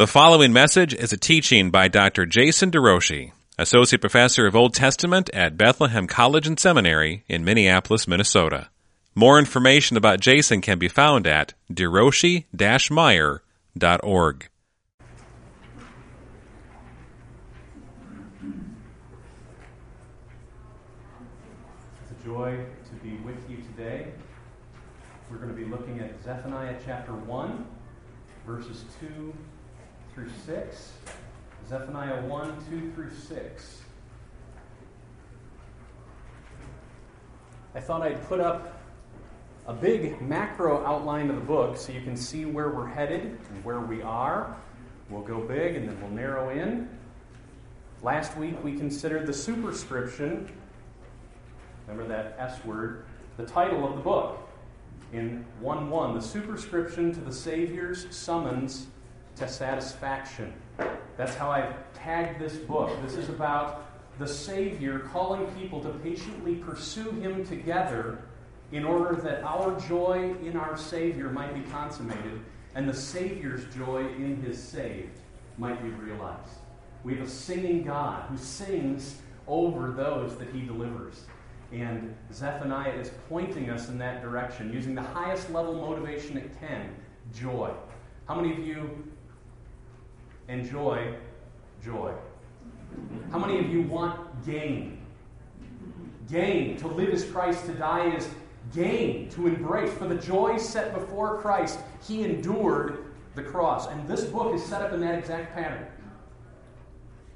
The following message is a teaching by Dr. Jason DeRouchie, Associate Professor of Old Testament at Bethlehem College and Seminary in Minneapolis, Minnesota. More information about Jason can be found at deroshi-meyer.org. It's a joy to be with you today. We're going to be looking at Zephaniah chapter 1, verses 2 through 6. Zephaniah 1, 2 through 6. I thought I'd put up a big macro outline of the book so you can see where we're headed and where we are. We'll go big and then we'll narrow in. Last week we considered the superscription Remember that S word, the title of the book in 1 1, the superscription to the Savior's summons to satisfaction. That's how I've tagged this book. This is about the Savior calling people to patiently pursue Him together in order that our joy in our Savior might be consummated and the Savior's joy in His saved might be realized. We have a singing God who sings over those that He delivers. And Zephaniah is pointing us in that direction using the highest level motivation it can joy. How many of you enjoy joy? How many of you want gain? Gain. To live is Christ, to die is gain, to embrace. For the joy set before Christ, he endured the cross. And this book is set up in that exact pattern.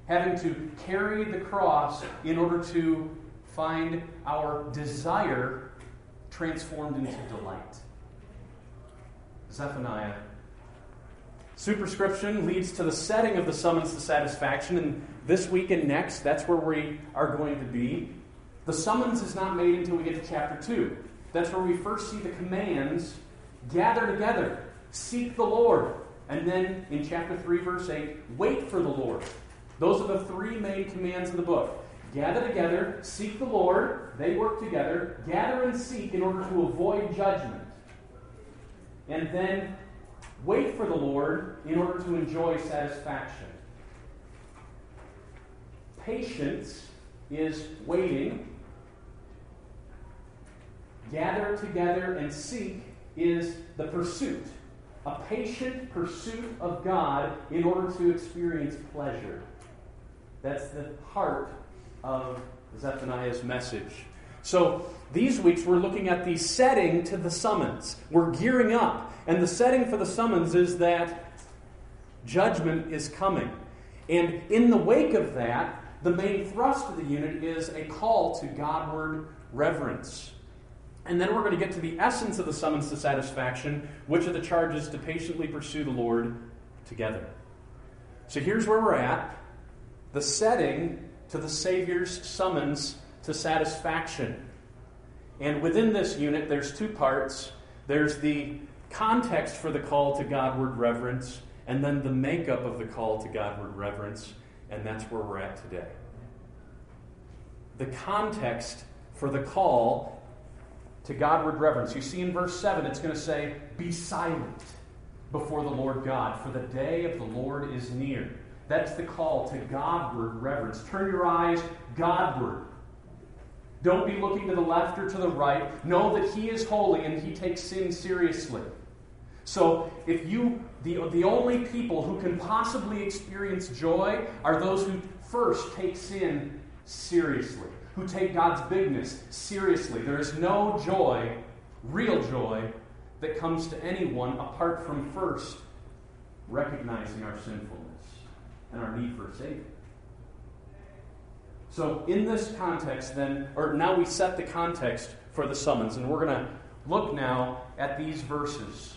Having to carry the cross in order to find our desire transformed into delight. Zephaniah. Superscription leads to the setting of the summons to satisfaction, and this week and next, that's where we are going to be. The summons is not made until we get to chapter 2. That's where we first see the commands gather together, seek the Lord. And then in chapter 3, verse 8, wait for the Lord. Those are the three main commands of the book gather together, seek the Lord, they work together, gather and seek in order to avoid judgment. And then wait for the Lord in order to enjoy satisfaction. Patience is waiting. Gather together and seek is the pursuit. A patient pursuit of God in order to experience pleasure. That's the heart of Zephaniah's message. So, these weeks we're looking at the setting to the summons. We're gearing up. And the setting for the summons is that judgment is coming. And in the wake of that, the main thrust of the unit is a call to Godward reverence. And then we're going to get to the essence of the summons to satisfaction, which are the charges to patiently pursue the Lord together. So here's where we're at. The setting to the Savior's summons to satisfaction. And within this unit, there's two parts there's the context for the call to Godward reverence, and then the makeup of the call to Godward reverence, and that's where we're at today. The context for the call to Godward reverence. You see in verse 7, it's going to say, Be silent before the Lord God, for the day of the Lord is near. That's the call to Godward reverence. Turn your eyes Godward. Don't be looking to the left or to the right. Know that He is holy and He takes sin seriously. So, if you, the, the only people who can possibly experience joy are those who first take sin seriously, who take God's bigness seriously. There is no joy, real joy, that comes to anyone apart from first recognizing our sinfulness and our need for a Savior. So, in this context, then, or now we set the context for the summons, and we're going to look now at these verses.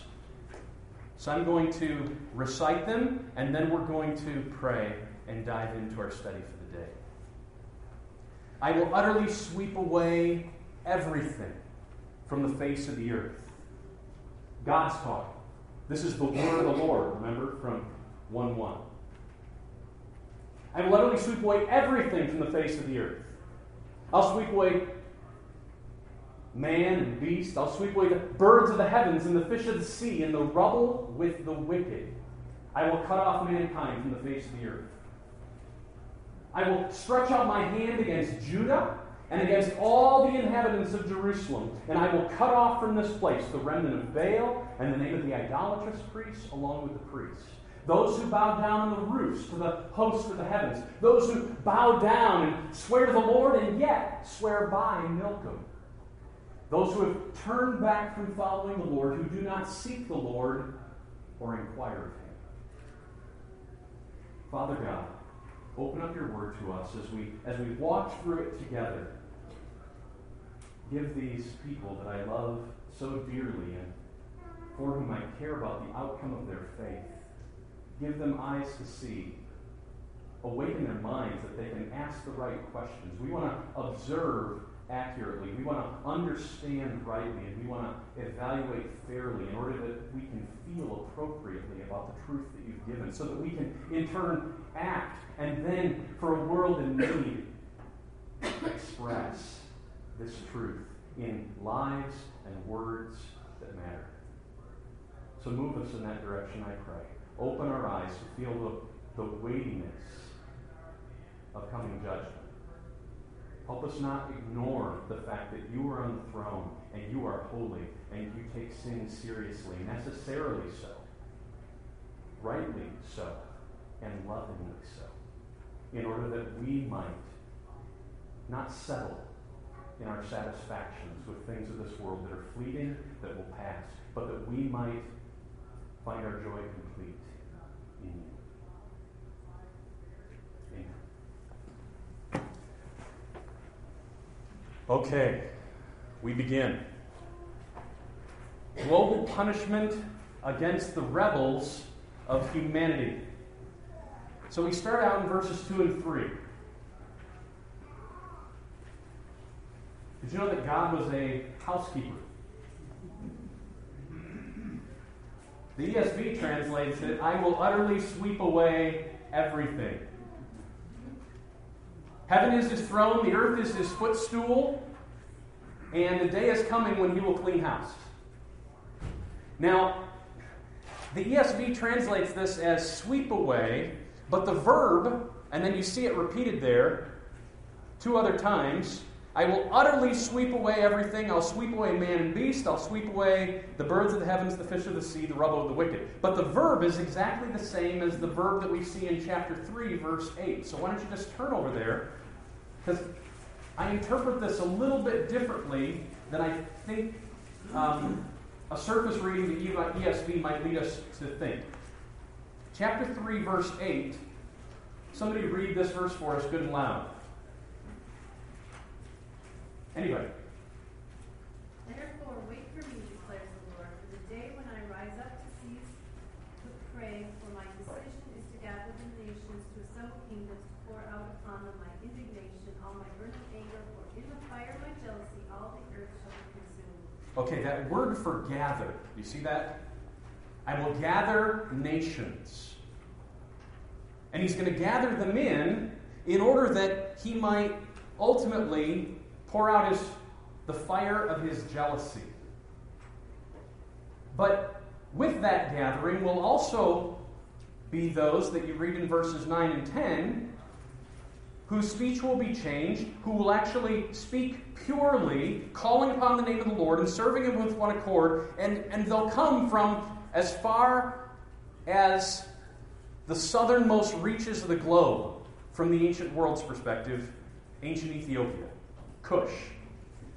So, I'm going to recite them, and then we're going to pray and dive into our study for the day. I will utterly sweep away everything from the face of the earth. God's talking. This is the word of the Lord, remember, from 1 1. I will utterly sweep away everything from the face of the earth. I'll sweep away man and beast. I'll sweep away the birds of the heavens and the fish of the sea and the rubble with the wicked. I will cut off mankind from the face of the earth. I will stretch out my hand against Judah and against all the inhabitants of Jerusalem, and I will cut off from this place the remnant of Baal and the name of the idolatrous priests along with the priests. Those who bow down on the roofs to the host of the heavens. Those who bow down and swear to the Lord and yet swear by Milcom. Those who have turned back from following the Lord, who do not seek the Lord or inquire of him. Father God, open up your word to us as we as we walk through it together. Give these people that I love so dearly and for whom I care about the outcome of their faith. Give them eyes to see. Awaken their minds that they can ask the right questions. We want to observe accurately. We want to understand rightly, and we want to evaluate fairly in order that we can feel appropriately about the truth that you've given, so that we can, in turn, act and then, for a world in need, express this truth in lives and words that matter. So move us in that direction, I pray. Open our eyes to feel the, the weightiness of coming judgment. Help us not ignore the fact that you are on the throne and you are holy and you take sin seriously, necessarily so, rightly so, and lovingly so, in order that we might not settle in our satisfactions with things of this world that are fleeting, that will pass, but that we might find our joy complete in you. Okay, we begin. Global punishment against the rebels of humanity. So we start out in verses 2 and 3. Did you know that God was a housekeeper? The ESV translates it, I will utterly sweep away everything. Heaven is his throne, the earth is his footstool, and the day is coming when he will clean house. Now, the ESV translates this as sweep away, but the verb, and then you see it repeated there two other times, I will utterly sweep away everything. I'll sweep away man and beast. I'll sweep away the birds of the heavens, the fish of the sea, the rubble of the wicked. But the verb is exactly the same as the verb that we see in chapter 3, verse 8. So why don't you just turn over there? Because I interpret this a little bit differently than I think um, a surface reading the ESV might lead us to think. Chapter 3, verse 8. Somebody read this verse for us good and loud. Anyway. Therefore, wait for me, declares the Lord, for the day when I rise up to cease to pray, for my decision is to gather the nations, to assemble kingdoms, to pour out upon them my indignation, all my burning anger, for in the fire of my jealousy all the earth shall be consumed. Okay, that word for gather, you see that? I will gather nations. And he's going to gather them in in order that he might ultimately pour out his, the fire of his jealousy. But with that gathering will also be those that you read in verses 9 and 10 whose speech will be changed, who will actually speak purely, calling upon the name of the Lord and serving Him with one accord, and, and they'll come from as far as the southernmost reaches of the globe from the ancient world's perspective, ancient Ethiopia. Cush.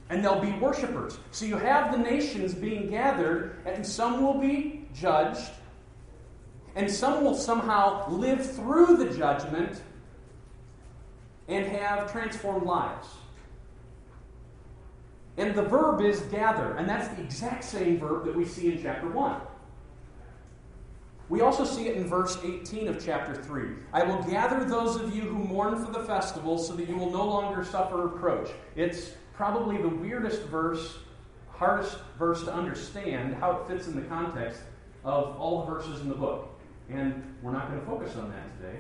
And they'll be worshipers. So you have the nations being gathered, and some will be judged, and some will somehow live through the judgment and have transformed lives. And the verb is gather, and that's the exact same verb that we see in chapter 1. We also see it in verse 18 of chapter 3. I will gather those of you who mourn for the festival so that you will no longer suffer reproach. It's probably the weirdest verse, hardest verse to understand how it fits in the context of all the verses in the book. And we're not going to focus on that today.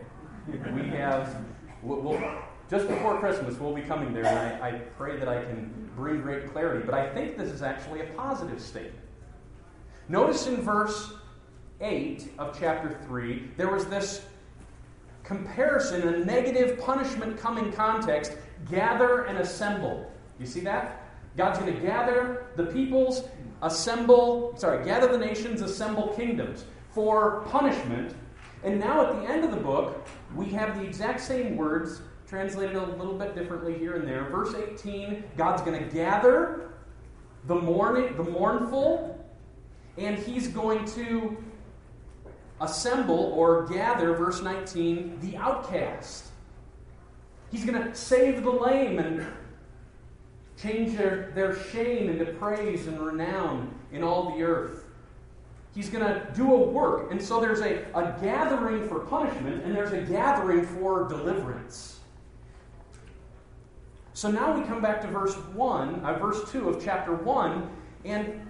We have, we'll, just before Christmas, we'll be coming there, and I, I pray that I can bring great clarity. But I think this is actually a positive statement. Notice in verse 8 of chapter 3, there was this comparison, a negative punishment coming context gather and assemble. You see that? God's going to gather the peoples, assemble, sorry, gather the nations, assemble kingdoms for punishment. And now at the end of the book, we have the exact same words translated a little bit differently here and there. Verse 18, God's going to gather the mourning, the mournful, and he's going to assemble or gather, verse 19, the outcast. He's going to save the lame and change their, their shame into praise and renown in all the earth. He's going to do a work. And so there's a, a gathering for punishment and there's a gathering for deliverance. So now we come back to verse 1, uh, verse 2 of chapter 1, and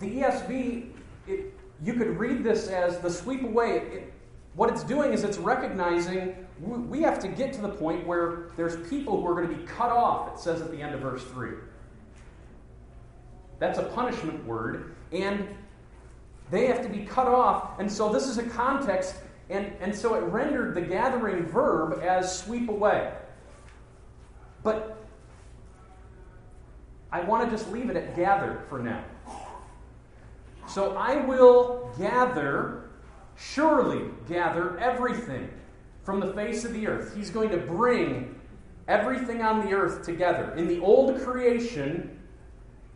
the ESV, it, you could read this as the sweep away. It, what it's doing is it's recognizing we have to get to the point where there's people who are going to be cut off, it says at the end of verse 3. That's a punishment word, and they have to be cut off. And so this is a context, and, and so it rendered the gathering verb as sweep away. But I want to just leave it at gather for now. So I will gather, surely gather everything from the face of the earth. He's going to bring everything on the earth together. In the old creation,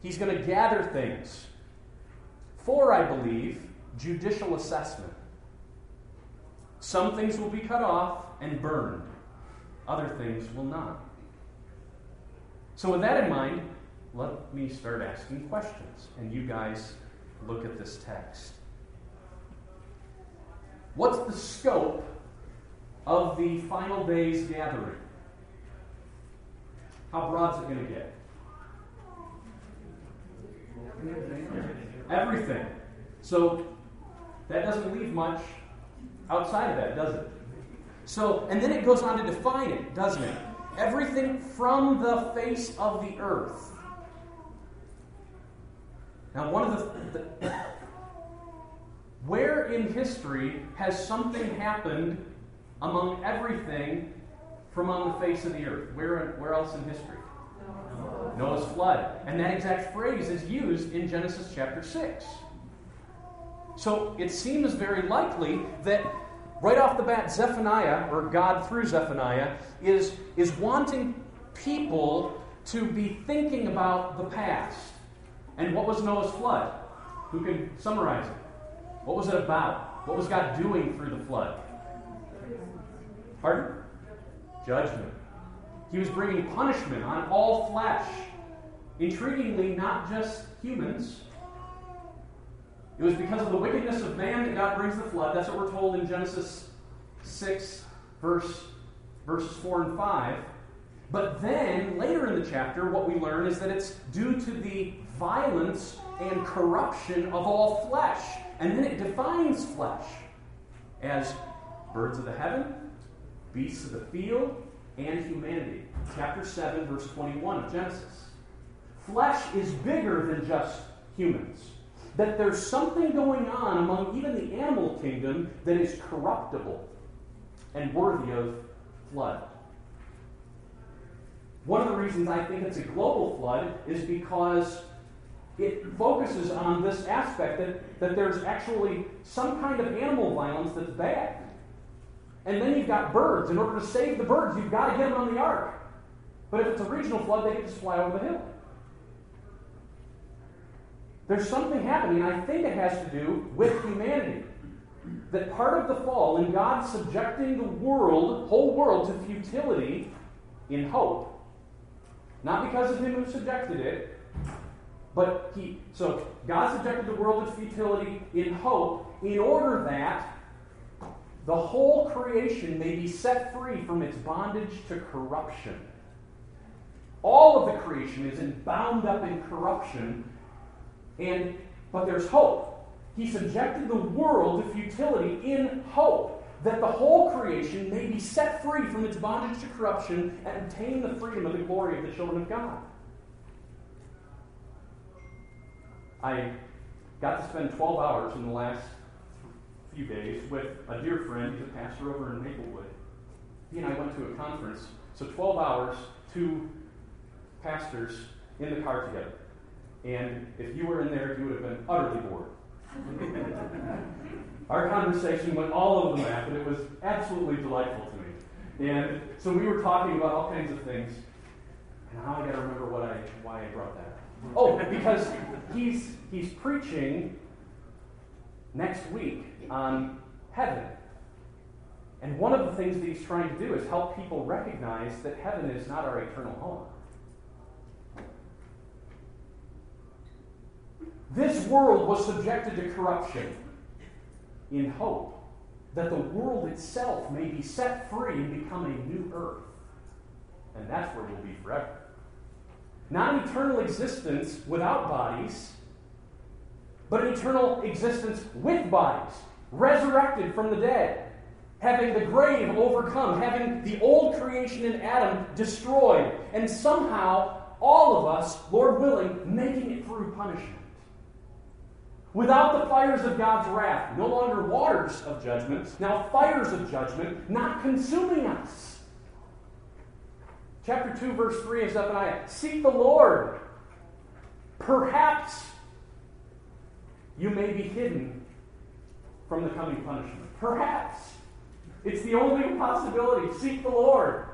he's going to gather things for, I believe, judicial assessment. Some things will be cut off and burned, other things will not. So, with that in mind, let me start asking questions, and you guys look at this text. What's the scope of the final days gathering? How broad's it going to get? Everything. So that doesn't leave much outside of that, does it? So, and then it goes on to define it, doesn't it? Everything from the face of the earth. Now, one of the, the where in history has something happened among everything from on the face of the earth? Where, where else in history? Noah's flood. And that exact phrase is used in Genesis chapter 6. So it seems very likely that right off the bat, Zephaniah, or God through Zephaniah, is, is wanting people to be thinking about the past. And what was Noah's flood? Who can summarize it? What was it about? What was God doing through the flood? Pardon? Judgment. He was bringing punishment on all flesh. Intriguingly, not just humans. It was because of the wickedness of man that God brings the flood. That's what we're told in Genesis 6, verse, verses 4 and 5. But then, later in the chapter, what we learn is that it's due to the violence and corruption of all flesh. And then it defines flesh as birds of the heaven, beasts of the field, and humanity. Chapter 7, verse 21 of Genesis. Flesh is bigger than just humans. That there's something going on among even the animal kingdom that is corruptible and worthy of flood. One of the reasons I think it's a global flood is because it focuses on this aspect that, that there's actually some kind of animal violence that's bad. And then you've got birds. In order to save the birds, you've got to get them on the ark. But if it's a regional flood, they can just fly over the hill. There's something happening, and I think it has to do with humanity. That part of the fall, in God subjecting the world, whole world, to futility in hope, not because of Him who subjected it, but He, so God subjected the world to futility in hope in order that the whole creation may be set free from its bondage to corruption. All of the creation is bound up in corruption, and but there's hope. He subjected the world to futility in hope that the whole creation may be set free from its bondage to corruption and obtain the freedom of the glory of the children of God. I got to spend 12 hours in the last few days with a dear friend. He's a pastor over in Maplewood. He and I went to a conference. So 12 hours, two pastors in the car together. And if you were in there, you would have been utterly bored. Our conversation went all over the map, and it was absolutely delightful to me. And so we were talking about all kinds of things. And now I got to remember what I why I brought that. Oh, because he's he's preaching next week on heaven. And one of the things that he's trying to do is help people recognize that heaven is not our eternal home. This world was subjected to corruption in hope that the world itself may be set free and become a new earth. And that's where we'll be forever. Not an eternal existence without bodies, but an eternal existence with bodies, resurrected from the dead, having the grave overcome, having the old creation in Adam destroyed, and somehow all of us, Lord willing, making it through punishment. Without the fires of God's wrath, no longer waters of judgment, now fires of judgment, not consuming us. Chapter 2, verse 3 of Zephaniah Seek the Lord. Perhaps you may be hidden from the coming punishment. Perhaps. It's the only possibility. Seek the Lord.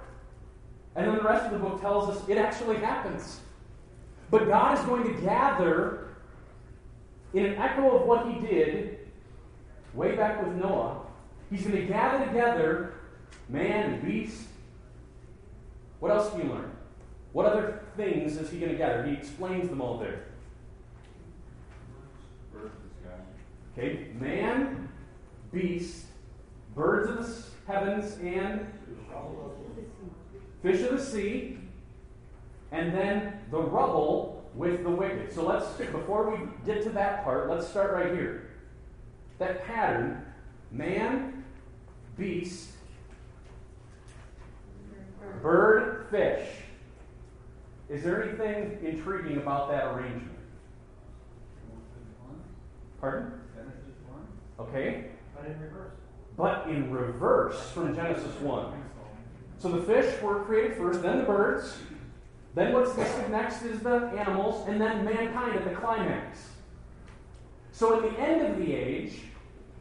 And then the rest of the book tells us it actually happens. But God is going to gather in an echo of what he did way back with Noah, he's going to gather together man and beast. What else do you learn? What other things is he going to gather? He explains them all there. Okay, man, beast, birds of the heavens, and fish of the sea, and then the rubble with the wicked. So let's, before we get to that part, let's start right here. That pattern man, beast, bird, fish. Is there anything intriguing about that arrangement? Pardon? Okay. But in reverse. But in reverse from Genesis 1. So the fish were created first, then the birds, then what's listed next is the animals, and then mankind at the climax. So at the end of the age,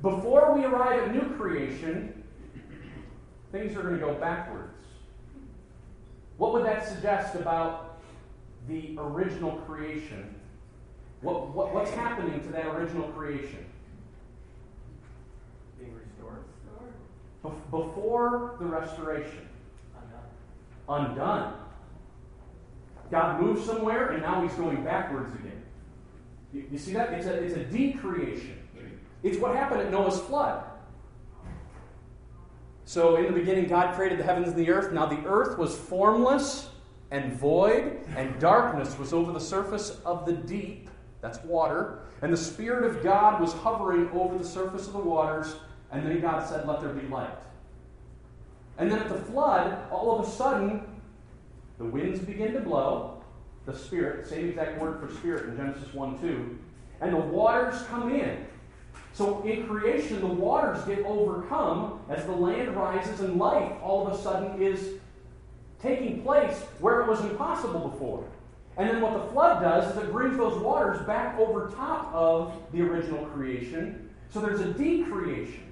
before we arrive at new creation, things are going to go backwards. What would that suggest about the original creation? What, what, what's happening to that original creation? Being restored. Be- before the restoration. Undone. Undone. God moved somewhere, and now he's going backwards again. You, you see that? It's a, it's a decreation. It's what happened at Noah's flood. So, in the beginning, God created the heavens and the earth. Now, the earth was formless and void, and darkness was over the surface of the deep. That's water. And the Spirit of God was hovering over the surface of the waters. And then God said, Let there be light. And then at the flood, all of a sudden, the winds begin to blow, the Spirit, same exact word for Spirit in Genesis 1 2, and the waters come in. So in creation, the waters get overcome as the land rises, and life all of a sudden is taking place where it was impossible before. And then what the flood does is it brings those waters back over top of the original creation. So there's a decreation.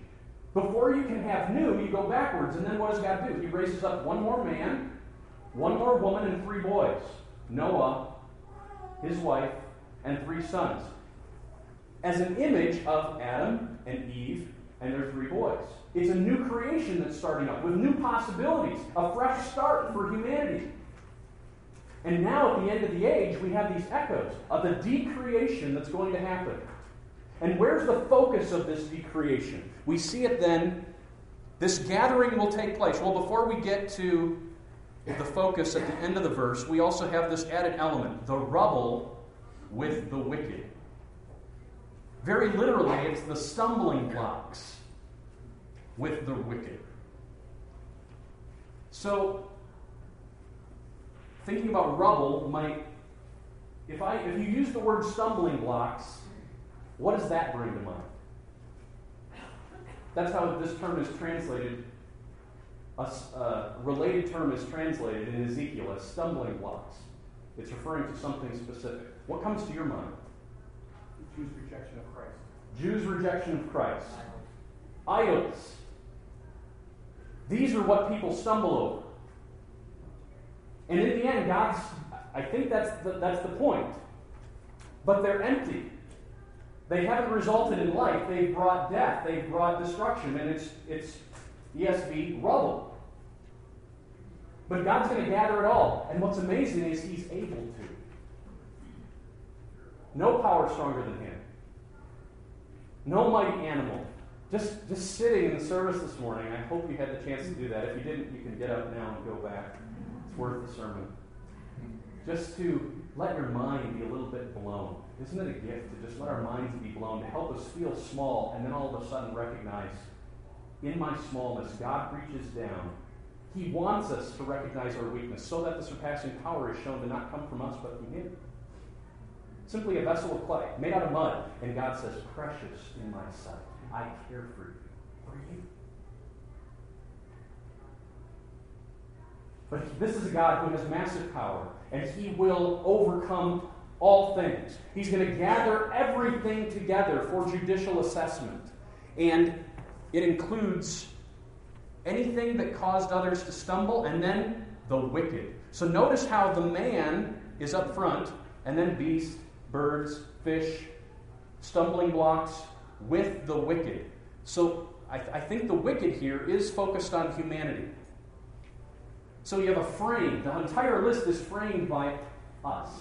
Before you can have new, you go backwards. And then what does God do? He raises up one more man one more woman and three boys Noah, his wife, and three sons. As an image of Adam and Eve and their three boys. It's a new creation that's starting up with new possibilities, a fresh start for humanity. And now, at the end of the age, we have these echoes of the decreation that's going to happen. And where's the focus of this decreation? We see it then. This gathering will take place. Well, before we get to the focus at the end of the verse, we also have this added element the rubble with the wicked. Very literally, it's the stumbling blocks with the wicked. So, thinking about rubble might, if I if you use the word stumbling blocks, What does that bring to mind? That's how this term is translated. A, a related term is translated in Ezekiel as stumbling blocks. It's referring to something specific. What comes to your mind? Jews' rejection of Christ. Jews' rejection of Christ. Idols. These are what people stumble over. And in the end, God's, I think that's the, that's the point. But they're empty. They haven't resulted in life. They've brought death. They've brought destruction. And it's, it's ESV, rubble. But God's going to gather it all. And what's amazing is He's able to. No power stronger than Him. No mighty animal. Just, just sitting in the service this morning, I hope you had the chance to do that. If you didn't, you can get up now and go back. It's worth the sermon. Just to let your mind be a little bit blown. Isn't it a gift to just let our minds be blown, to help us feel small, and then all of a sudden recognize in my smallness, God reaches down. He wants us to recognize our weakness so that the surpassing power is shown to not come from us but from Him. Simply a vessel of clay, made out of mud. And God says, Precious in my sight. I care for you. For you. But this is a God who has massive power, and He will overcome all things. He's going to gather everything together for judicial assessment. And it includes anything that caused others to stumble, and then the wicked. So notice how the man is up front, and then beast, birds, fish, stumbling blocks with the wicked. So I, th- I think the wicked here is focused on humanity. So you have a frame. The entire list is framed by us,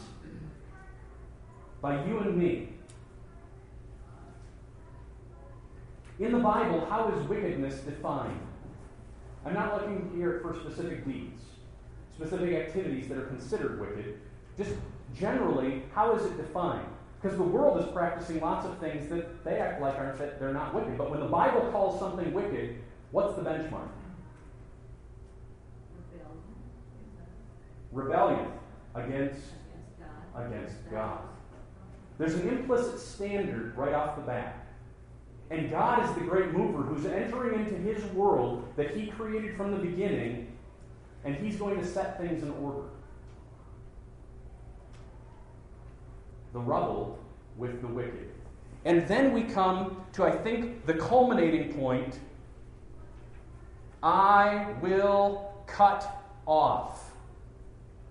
by you and me. In the Bible, how is wickedness defined? I'm not looking here for specific deeds, specific activities that are considered wicked. Just generally, how is it defined? Because the world is practicing lots of things that they act like aren't that they're not wicked. But when the Bible calls something wicked, what's the benchmark? Rebellion against against God. There's an implicit standard right off the bat. And God is the great mover who's entering into his world that he created from the beginning, and he's going to set things in order. The rubble with the wicked. And then we come to, I think, the culminating point I will cut off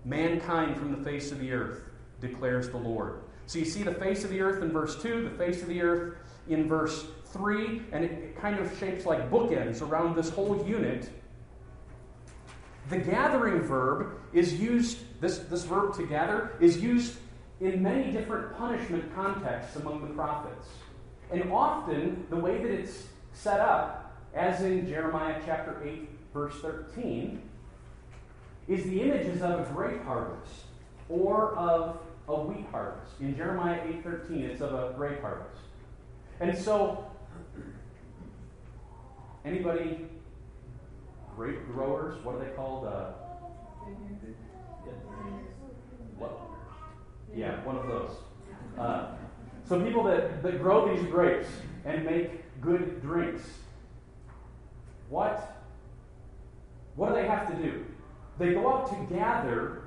mankind from the face of the earth, declares the Lord. So you see the face of the earth in verse 2, the face of the earth in verse 3, and it, kind of shapes like bookends around this whole unit. The gathering verb is used, this, this verb to gather, is used in many different punishment contexts among the prophets. And often, the way that it's set up, as in Jeremiah chapter 8, verse 13, is the images of a grape harvest or of a wheat harvest. In Jeremiah 8:13, it's of a grape harvest. And so anybody grape growers, what are they called? Uh, what? Yeah, one of those. Uh, so people that, that grow these grapes and make good drinks, what? What do they have to do? They go out to gather,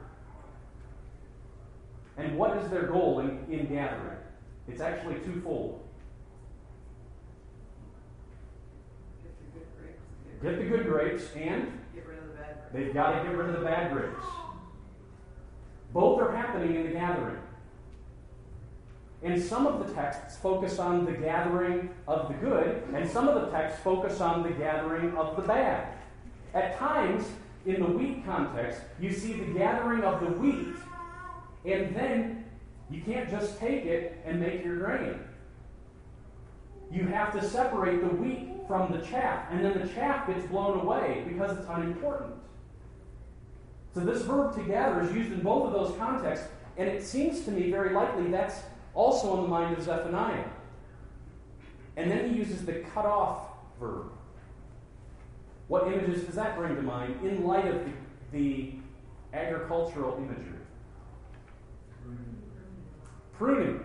and what is their goal in, in gathering? It's actually twofold. Get the good grapes, and Get rid of the bad grapes. they've got to get rid of the bad grapes. Both are happening in the gathering. And some of the texts focus on the gathering of the good, and some of the texts focus on the gathering of the bad. At times, in the wheat context, you see the gathering of the wheat, and then you can't just take it and make your grain. You have to separate the wheat from the chaff, and then the chaff gets blown away because it's unimportant. So this verb to gather is used in both of those contexts, and it seems to me very likely that's also on the mind of Zephaniah. And then he uses the cut off verb. What images does that bring to mind in light of the, the agricultural imagery? Pruning.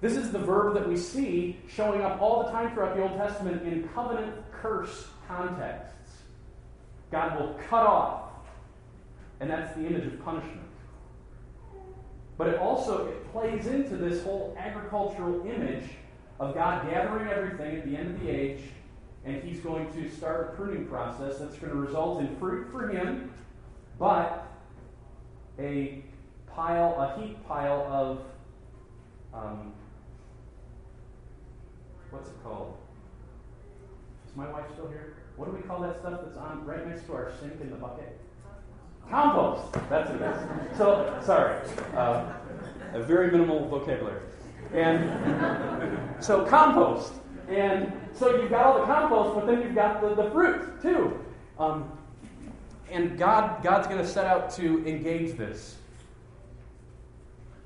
This is the verb that we see showing up all the time throughout the Old Testament in covenant curse contexts. God will cut off, and that's the image of punishment. But it also it plays into this whole agricultural image of God gathering everything at the end of the age, and He's going to start a pruning process that's going to result in fruit for Him, but a pile, a heap pile of um, what's it called? Is my wife still here? What do we call that stuff that's on right next to our sink in the bucket? Compost. That's what it is. So sorry, uh, a very minimal vocabulary. And so compost. And so you've got all the compost, but then you've got the, the fruit too. Um, and God, God's going to set out to engage this.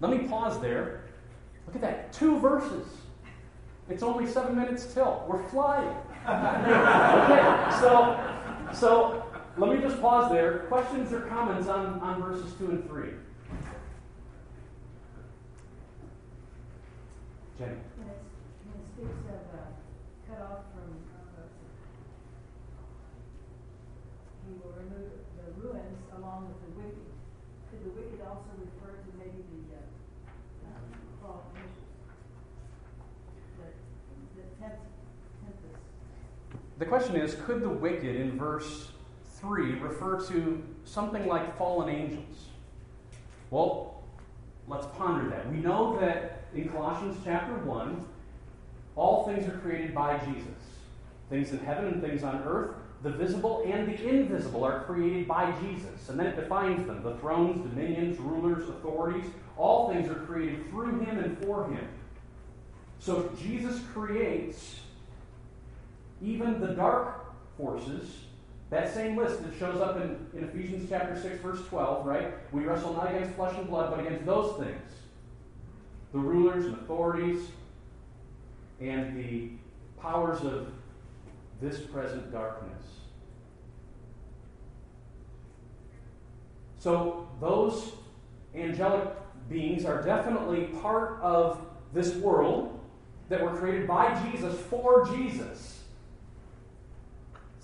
Let me pause there. Look at that. Two verses. It's only seven minutes till. We're flying. okay, so, so let me just pause there. Questions or comments on, on verses 2 and 3? Jenny. When it, when it speaks of uh, cut off from, uh, he will remove the ruins along with the wicked. Could the wicked also refer to maybe the, uh, fallen angels? The, the tempest. The question is could the wicked in verse 3 refer to something like fallen angels? Well, let's ponder that. We know that in Colossians chapter 1, all things are created by Jesus. Things in heaven and things on earth, the visible and the invisible, are created by Jesus. And then it defines them the thrones, dominions, rulers, authorities. All things are created through him and for him. So Jesus creates even the dark forces. That same list that shows up in, in Ephesians chapter 6, verse 12, right? We wrestle not against flesh and blood, but against those things the rulers and authorities and the powers of this present darkness. So, those angelic beings are definitely part of this world that were created by Jesus for Jesus.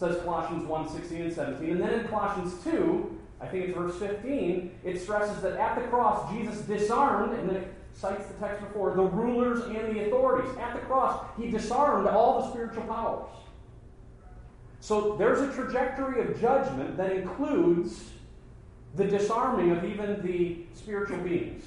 Says Colossians 1 16 and 17. And then in Colossians 2, I think it's verse 15, it stresses that at the cross, Jesus disarmed, and then it cites the text before, the rulers and the authorities. At the cross, he disarmed all the spiritual powers. So there's a trajectory of judgment that includes the disarming of even the spiritual beings.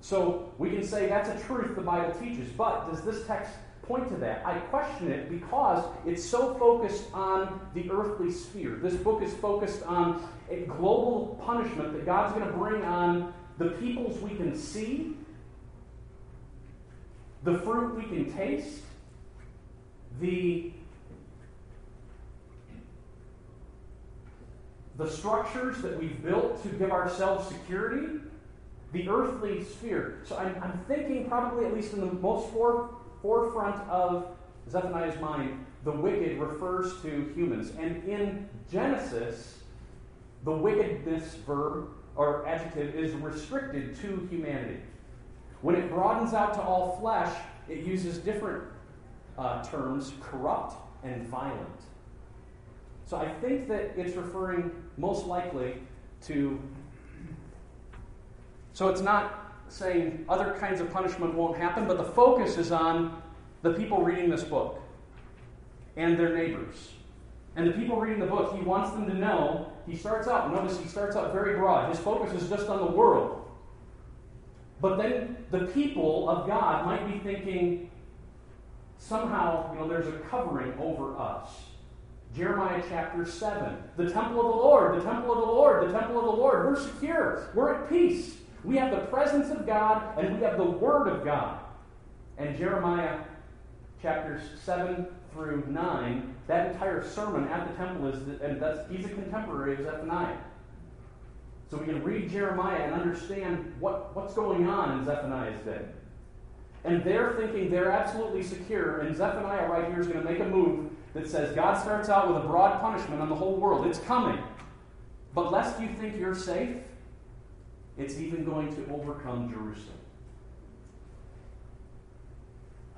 So we can say that's a truth the Bible teaches, but does this text point to that? I question it because it's so focused on the earthly sphere. This book is focused on a global punishment that God's going to bring on the peoples we can see the fruit we can taste, the, the structures that we've built to give ourselves security, the earthly sphere. So I'm, I'm thinking, probably at least in the most fore, forefront of Zephaniah's mind, the wicked refers to humans. And in Genesis, the wickedness verb or adjective is restricted to humanity. When it broadens out to all flesh, it uses different uh, terms corrupt and violent. So I think that it's referring most likely to. So it's not saying other kinds of punishment won't happen, but the focus is on the people reading this book and their neighbors. And the people reading the book, he wants them to know, he starts out, notice he starts out very broad. His focus is just on the world. But then the people of God might be thinking, somehow, you know, there's a covering over us. Jeremiah chapter 7. The temple of the Lord, the temple of the Lord, the temple of the Lord. We're secure. We're at peace. We have the presence of God and we have the Word of God. And Jeremiah chapters 7 through 9, that entire sermon at the temple is, and that's, he's a contemporary of Zephaniah. So we can read Jeremiah and understand what, what's going on in Zephaniah's day. And they're thinking they're absolutely secure, and Zephaniah right here is going to make a move that says God starts out with a broad punishment on the whole world. It's coming. But lest you think you're safe, it's even going to overcome Jerusalem.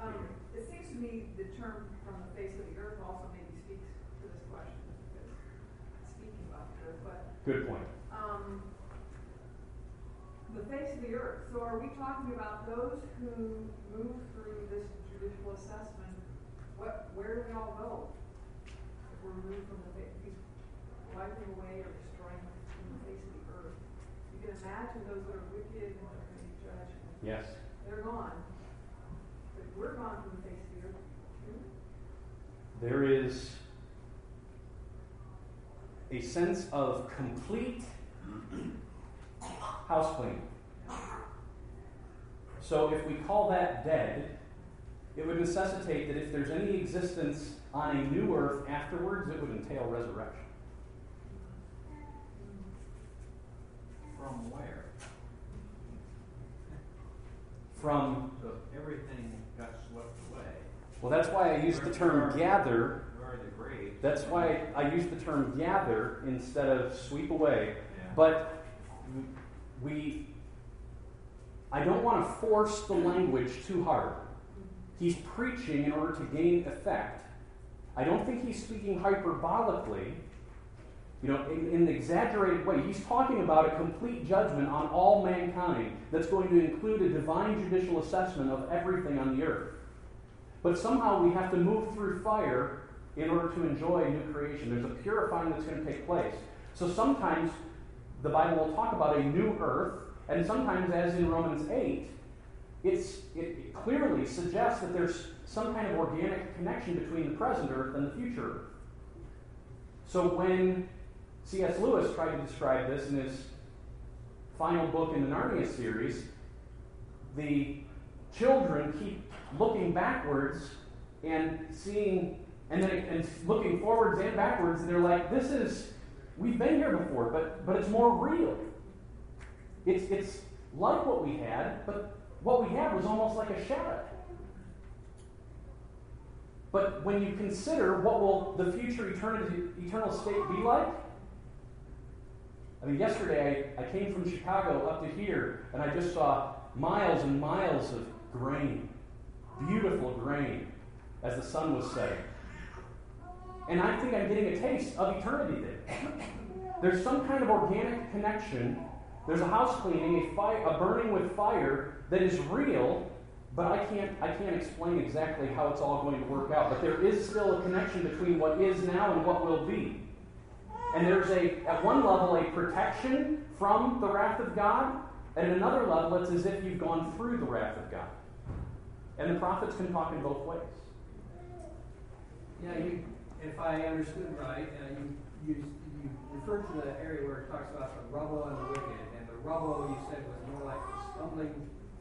Um, it seems to me the term from the face of the earth also maybe speaks to this question, because speaking about the earth, but, Good point. um, the face of the earth, so are we talking about those who move through this judicial assessment? What, where do we all go? If we're removed from the face, wiping away or destroying from the face of the earth? Can imagine those that are wicked and are going to be judged, Yes. they're gone. But we're gone from the face of the earth. There is a sense of complete house cleaning. So if we call that dead, it would necessitate that if there's any existence on a new earth afterwards, it would entail resurrection. From where? From, So everything got swept away. well, that's why I use the term gather. Where are the graves? That's why I use the term gather instead of sweep away. Yeah. But we, I don't want to force the language too hard. He's preaching in order to gain effect. I don't think he's speaking hyperbolically, you know, in, in an exaggerated way. He's talking about a complete judgment on all mankind that's going to include a divine judicial assessment of everything on the earth. But somehow we have to move through fire in order to enjoy a new creation. There's a purifying that's going to take place. So sometimes the Bible will talk about a new earth, and sometimes, as in Romans 8, it's, it clearly suggests that there's some kind of organic connection between the present earth and the future earth. So when C.S. Lewis tried to describe this in his final book in the Narnia series, the children keep looking backwards and seeing, and then and looking forwards and backwards, and they're like, "This is, we've been here before, but but it's more real. It's it's like what we had, but what we had was almost like a shadow." But when you consider what will the future eternity, eternal state be like, I mean, yesterday I, I came from Chicago up to here, and I just saw miles and miles of grain, beautiful grain, as the sun was setting. And I think I'm getting a taste of eternity there. There's some kind of organic connection. There's a house cleaning, a, fire, a burning with fire that is real, but I can't, I can't explain exactly how it's all going to work out. But there is still a connection between what is now and what will be. And there's a, at one level, a protection from the wrath of God. At another level, it's as if you've gone through the wrath of God. And the prophets can talk in both ways. Yeah, you, if I understood right, uh, you, you, you referred to the area where it talks about the rubble and the wicked, and the rubble you said was more like a stumbling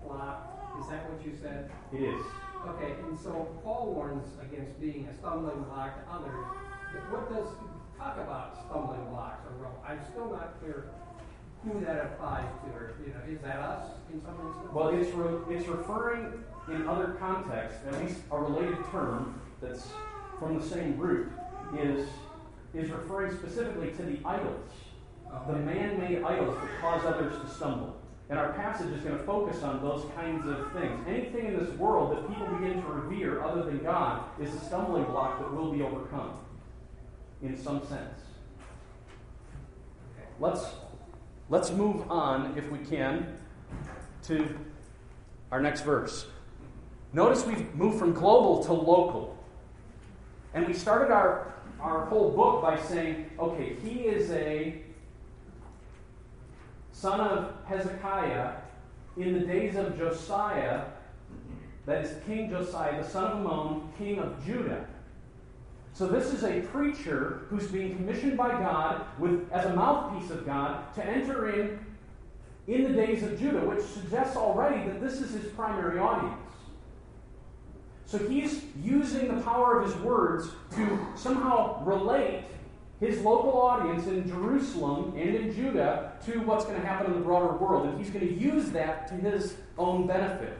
block. Is that what you said? It is. Okay, and so Paul warns against being a stumbling block to others. What does talk about stumbling blocks or? I'm still not clear who that applies to, or you know, is that us in some instance? Well, it's, re- it's referring in other contexts, at least a related term that's from the same root, is, is referring specifically to the idols, the man made idols that cause others to stumble. And our passage is going to focus on those kinds of things. Anything in this world that people begin to revere other than God is a stumbling block that will be overcome in some sense. Let's, let's move on, if we can, to our next verse. Notice we've moved from global to local. And we started our, our whole book by saying, okay, he is a son of Hezekiah in the days of Josiah, that is King Josiah, the son of Amon, king of Judah. So this is a preacher who's being commissioned by God with, as a mouthpiece of God to enter in in the days of Judah, which suggests already that this is his primary audience. So he's using the power of his words to somehow relate his local audience in Jerusalem and in Judah to what's going to happen in the broader world. And he's going to use that to his own benefit.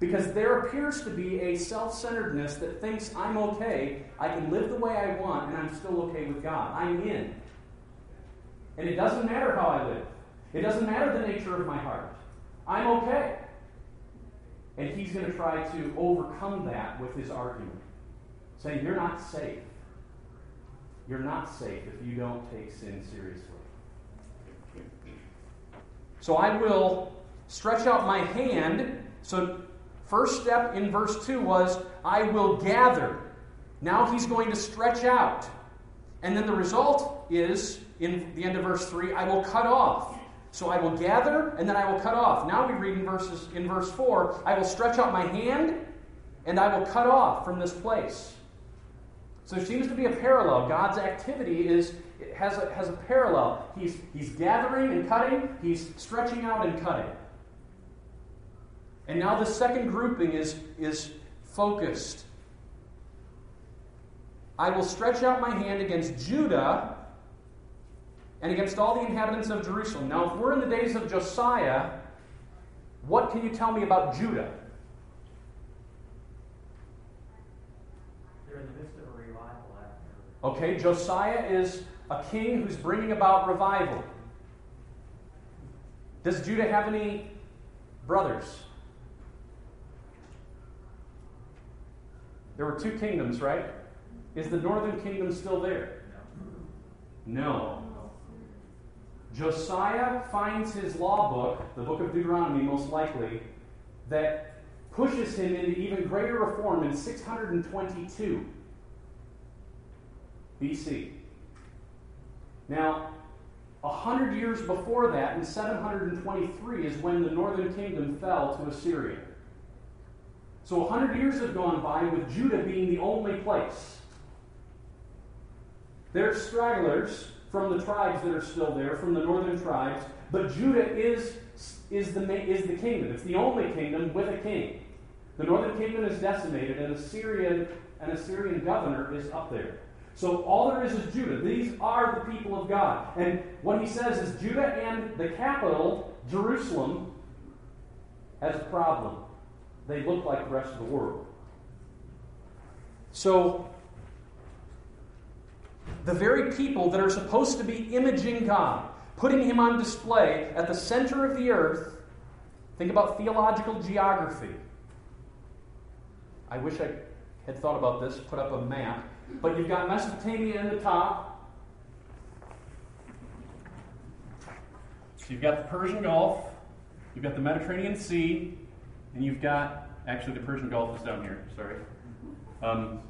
Because there appears to be a self centeredness that thinks I'm okay, I can live the way I want, and I'm still okay with God. I'm in. And it doesn't matter how I live, it doesn't matter the nature of my heart. I'm okay. And he's going to try to overcome that with his argument, saying, You're not safe. You're not safe if you don't take sin seriously. So I will stretch out my hand. So, first step in verse 2 was, I will gather. Now he's going to stretch out. And then the result is, in the end of verse 3, I will cut off. So I will gather and then I will cut off. Now we read in verses in verse 4, I will stretch out my hand and I will cut off from this place. So there seems to be a parallel. God's activity is has a, has a parallel. He's, he's gathering and cutting, he's stretching out and cutting. And now the second grouping is, is focused. I will stretch out my hand against Judah and against all the inhabitants of Jerusalem. Now, if we're in the days of Josiah, what can you tell me about Judah? They're in the midst of a revival after. Okay, Josiah is a king who's bringing about revival. Does Judah have any brothers? There were two kingdoms, right? Is the northern kingdom still there? No. Josiah finds his law book, the book of Deuteronomy most likely, that pushes him into even greater reform in 622 BC. Now, a hundred years before that, in 723, is when the northern kingdom fell to Assyria. So a hundred years have gone by with Judah being the only place. There's stragglers from the tribes that are still there, from the northern tribes, but Judah is, is, the, is the kingdom. It's the only kingdom with a king. The northern kingdom is decimated, and Assyrian, an Assyrian governor is up there. So all there is is Judah. These are the people of God. And what he says is Judah and the capital, Jerusalem, has a problem. They look like the rest of the world. So the very people that are supposed to be imaging God, putting him on display at the center of the earth, think about theological geography. I wish I had thought about this, put up a map. But you've got Mesopotamia in the top. So you've got the Persian Gulf, you've got the Mediterranean Sea, and you've got, actually, the Persian Gulf is down here, sorry. Um,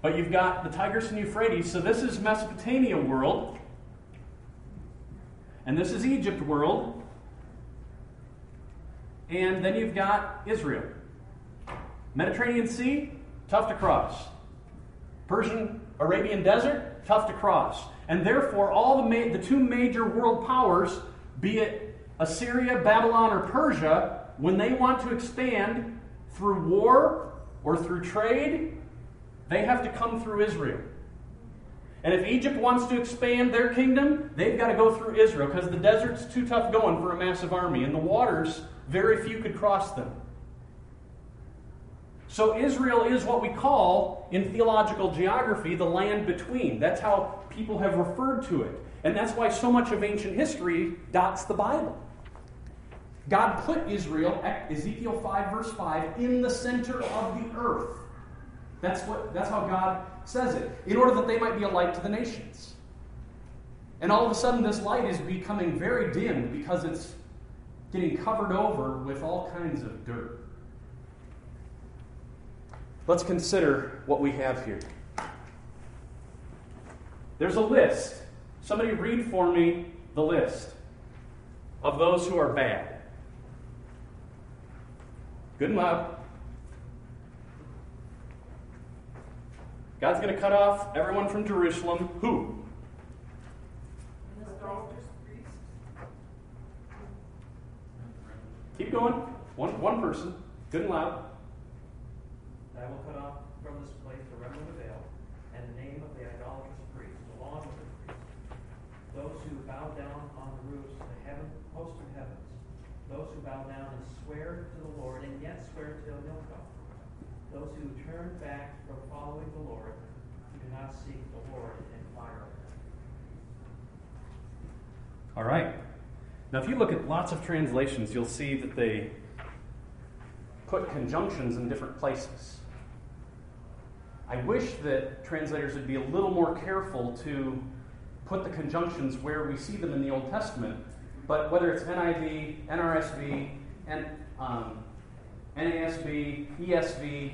but you've got the Tigris and Euphrates, so this is Mesopotamia world, and this is Egypt world, and then you've got Israel. Mediterranean Sea, tough to cross. Persian Arabian desert, tough to cross. And therefore, all the, ma- the two major world powers, be it Assyria, Babylon, or Persia, when they want to expand through war or through trade, they have to come through Israel. And if Egypt wants to expand their kingdom, they've got to go through Israel because the desert's too tough going for a massive army, and the waters, very few could cross them. So Israel is what we call, in theological geography, the land between. That's how people have referred to it. And that's why so much of ancient history dots the Bible. God put Israel, Ezekiel 5, verse 5, in the center of the earth. That's, what, that's how God says it, in order that they might be a light to the nations. And all of a sudden, this light is becoming very dim because it's getting covered over with all kinds of dirt. Let's consider what we have here. There's a list. Somebody read for me the list of those who are bad. Good and loud. God's going to cut off everyone from Jerusalem. Who? Keep going. One, one person. Good and loud. I will cut off from this place the remnant of Baal and the name of the idolatrous priests, along with the priests, those who bow down on the roofs of the heaven, host of heavens, those who bow down and swear to the Lord and yet swear to Milcom, those who turn back from following the Lord, do not seek the Lord and fire. All right. Now, if you look at lots of translations, you'll see that they put conjunctions in different places. I wish that translators would be a little more careful to put the conjunctions where we see them in the Old Testament, but whether it's NIV, NRSV, and um, ESV,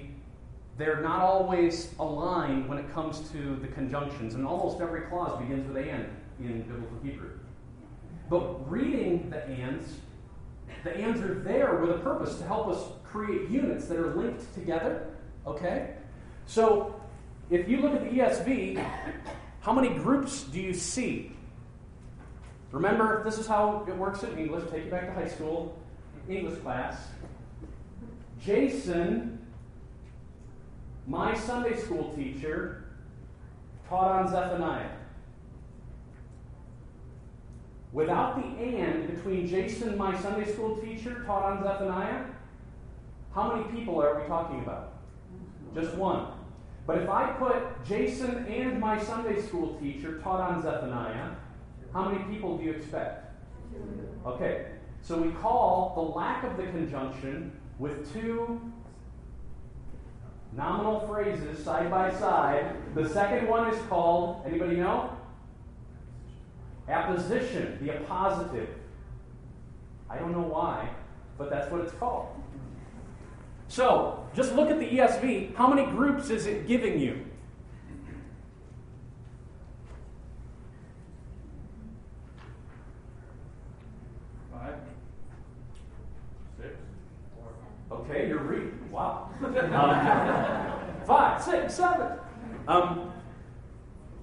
they're not always aligned when it comes to the conjunctions, and almost every clause begins with and in Biblical Hebrew. But reading the ands, the ands are there with a purpose to help us create units that are linked together. Okay? So if you look at the ESV, how many groups do you see? Remember, this is how it works in English. Take you back to high school, English class. Jason, my Sunday school teacher, taught on Zephaniah. Without the and between Jason, my Sunday school teacher, taught on Zephaniah, how many people are we talking about? Just one. But if I put Jason and my Sunday school teacher taught on Zephaniah, how many people do you expect? Okay, so we call the lack of the conjunction with two nominal phrases side by side. The second one is called, anybody know? Apposition, the appositive. I don't know why, but that's what it's called. So, just look at the ESV. How many groups is it giving you? Five, six, Okay, you're reading. Wow. Um, five, six, seven. Um,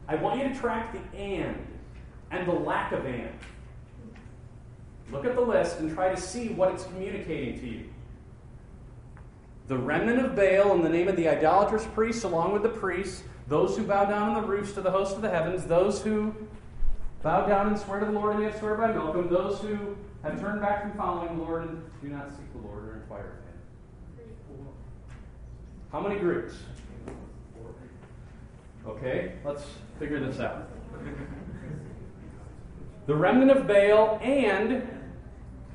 I want you to track the and and the lack of and. Look at the list and try to see what it's communicating to you. The remnant of Baal in the name of the idolatrous priests, along with the priests, those who bow down on the roofs to the host of the heavens, those who bow down and swear to the Lord and yet swear by Milcom, those who have turned back from following the Lord and do not seek the Lord or inquire. How many groups? Okay, let's figure this out. The remnant of Baal and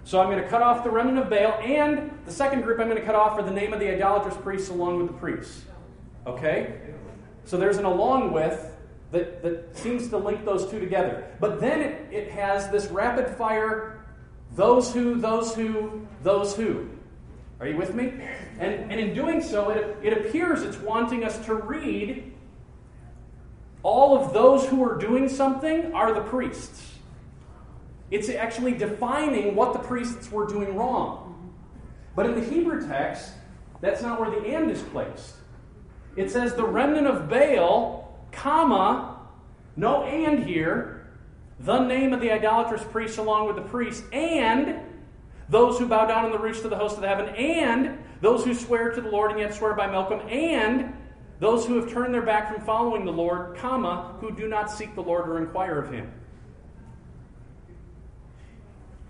so I'm going to cut off the remnant of Baal, and the second group I'm going to cut off are the name of the idolatrous priests along with the priests. Okay? So there's an along with that, that seems to link those two together. But then it, it has this rapid fire those who, those who, those who. Are you with me? And, and in doing so, it, it appears it's wanting us to read all of those who are doing something are the priests. It's actually defining what the priests were doing wrong. But in the Hebrew text, that's not where the and is placed. It says the remnant of Baal, comma, no and here, the name of the idolatrous priest along with the priest, and those who bow down on the roofs to the host of the heaven, and those who swear to the Lord and yet swear by Milcom, and those who have turned their back from following the Lord, comma, who do not seek the Lord or inquire of him.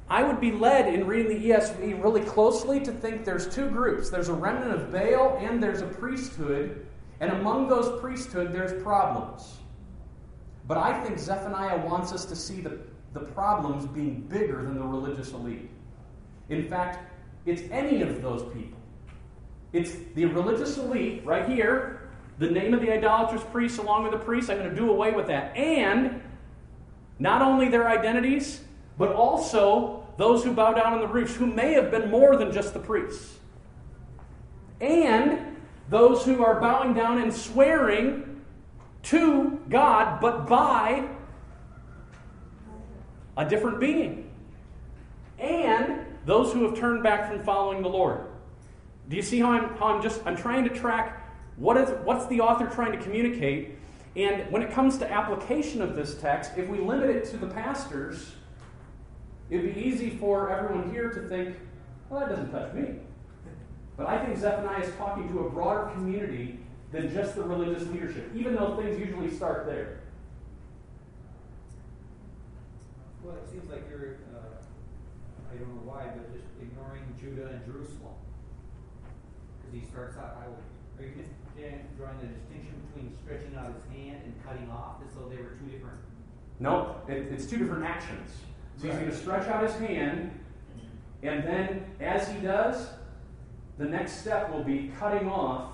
I would be led in reading the ESV really closely to think there's two groups. There's a remnant of Baal and there's a priesthood, and among those priesthood there's problems. But I think Zephaniah wants us to see the, the problems being bigger than the religious elite. In fact, it's any of those people. It's the religious elite right here, the name of the idolatrous priests along with the priests. I'm going to do away with that. And not only their identities, but also those who bow down on the roofs, who may have been more than just the priests, and those who are bowing down and swearing to God, but by a different being, and those who have turned back from following the Lord. Do you see how I'm, how I'm just I'm trying to track what is what's the author trying to communicate? And when it comes to application of this text, if we limit it to the pastors, It'd be easy for everyone here to think, well, that doesn't touch me. But I think Zephaniah is talking to a broader community than just the religious leadership, even though things usually start there. Well, it seems like you're, uh, I don't know why, but just ignoring Judah and Jerusalem. Because he starts out, I will, are you drawing the distinction between stretching out his hand and cutting off as though they were two different? No, it, it's two different actions. So he's going to stretch out his hand, and then as he does, the next step will be cutting off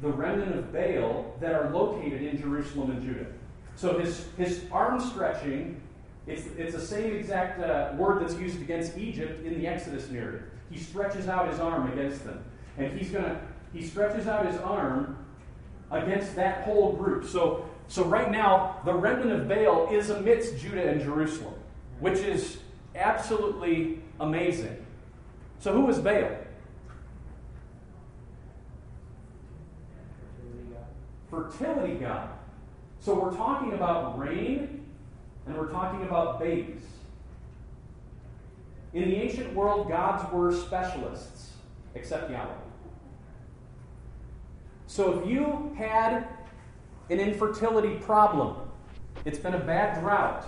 the remnant of Baal that are located in Jerusalem and Judah. So his, his arm stretching, it's, it's the same exact uh, word that's used against Egypt in the Exodus narrative. He stretches out his arm against them. And he's going to, he stretches out his arm against that whole group. So, so right now, the remnant of Baal is amidst Judah and Jerusalem, which is absolutely amazing. So who is Baal? Fertility God. So we're talking about rain and we're talking about babies. In the ancient world, gods were specialists, except Yahweh. So if you had an infertility problem, it's been a bad drought.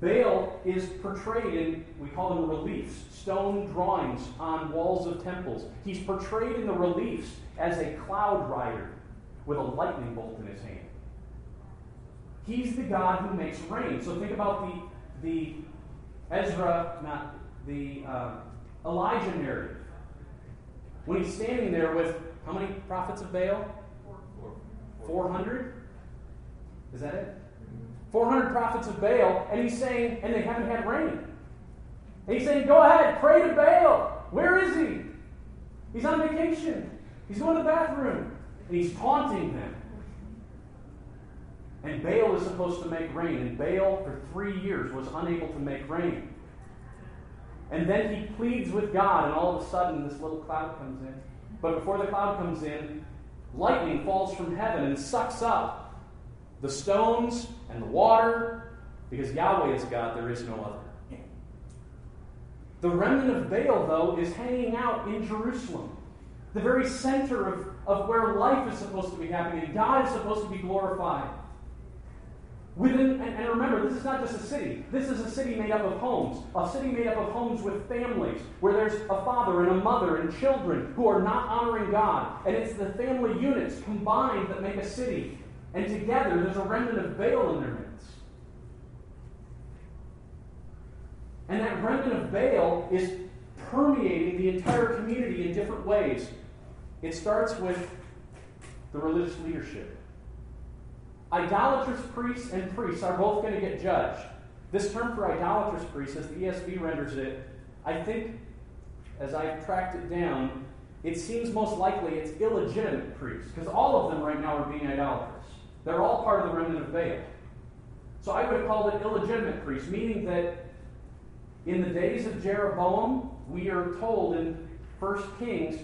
Baal is portrayed in, we call them reliefs, stone drawings on walls of temples. He's portrayed in the reliefs as a cloud rider with a lightning bolt in his hand. He's the God who makes rain. So think about the, the Ezra, not the uh, Elijah narrative. When he's standing there with how many prophets of Baal? 400? Is that it? 400 prophets of Baal, and he's saying, and they haven't had rain. And he's saying, go ahead, pray to Baal. Where is he? He's on vacation. He's going to the bathroom. And he's taunting them. And Baal is supposed to make rain. And Baal, for three years, was unable to make rain. And then he pleads with God, and all of a sudden, this little cloud comes in. But before the cloud comes in, lightning falls from heaven and sucks up the stones and the water, because Yahweh is God, there is no other. The remnant of Baal, though, is hanging out in Jerusalem, the very center of, of where life is supposed to be happening. God is supposed to be glorified. Within, and, and remember, this is not just a city. This is a city made up of homes. A city made up of homes with families, where there's a father and a mother and children who are not honoring God. And it's the family units combined that make a city. And together, there's a remnant of Baal in their midst. And that remnant of Baal is permeating the entire community in different ways. It starts with the religious leadership. Idolatrous priests and priests are both going to get judged. This term for idolatrous priests, as the ESV renders it, I think, as I've tracked it down, it seems most likely it's illegitimate priests, because all of them right now are being idolatrous. They're all part of the remnant of Baal. So I would have called it illegitimate priests, meaning that in the days of Jeroboam, we are told in 1 Kings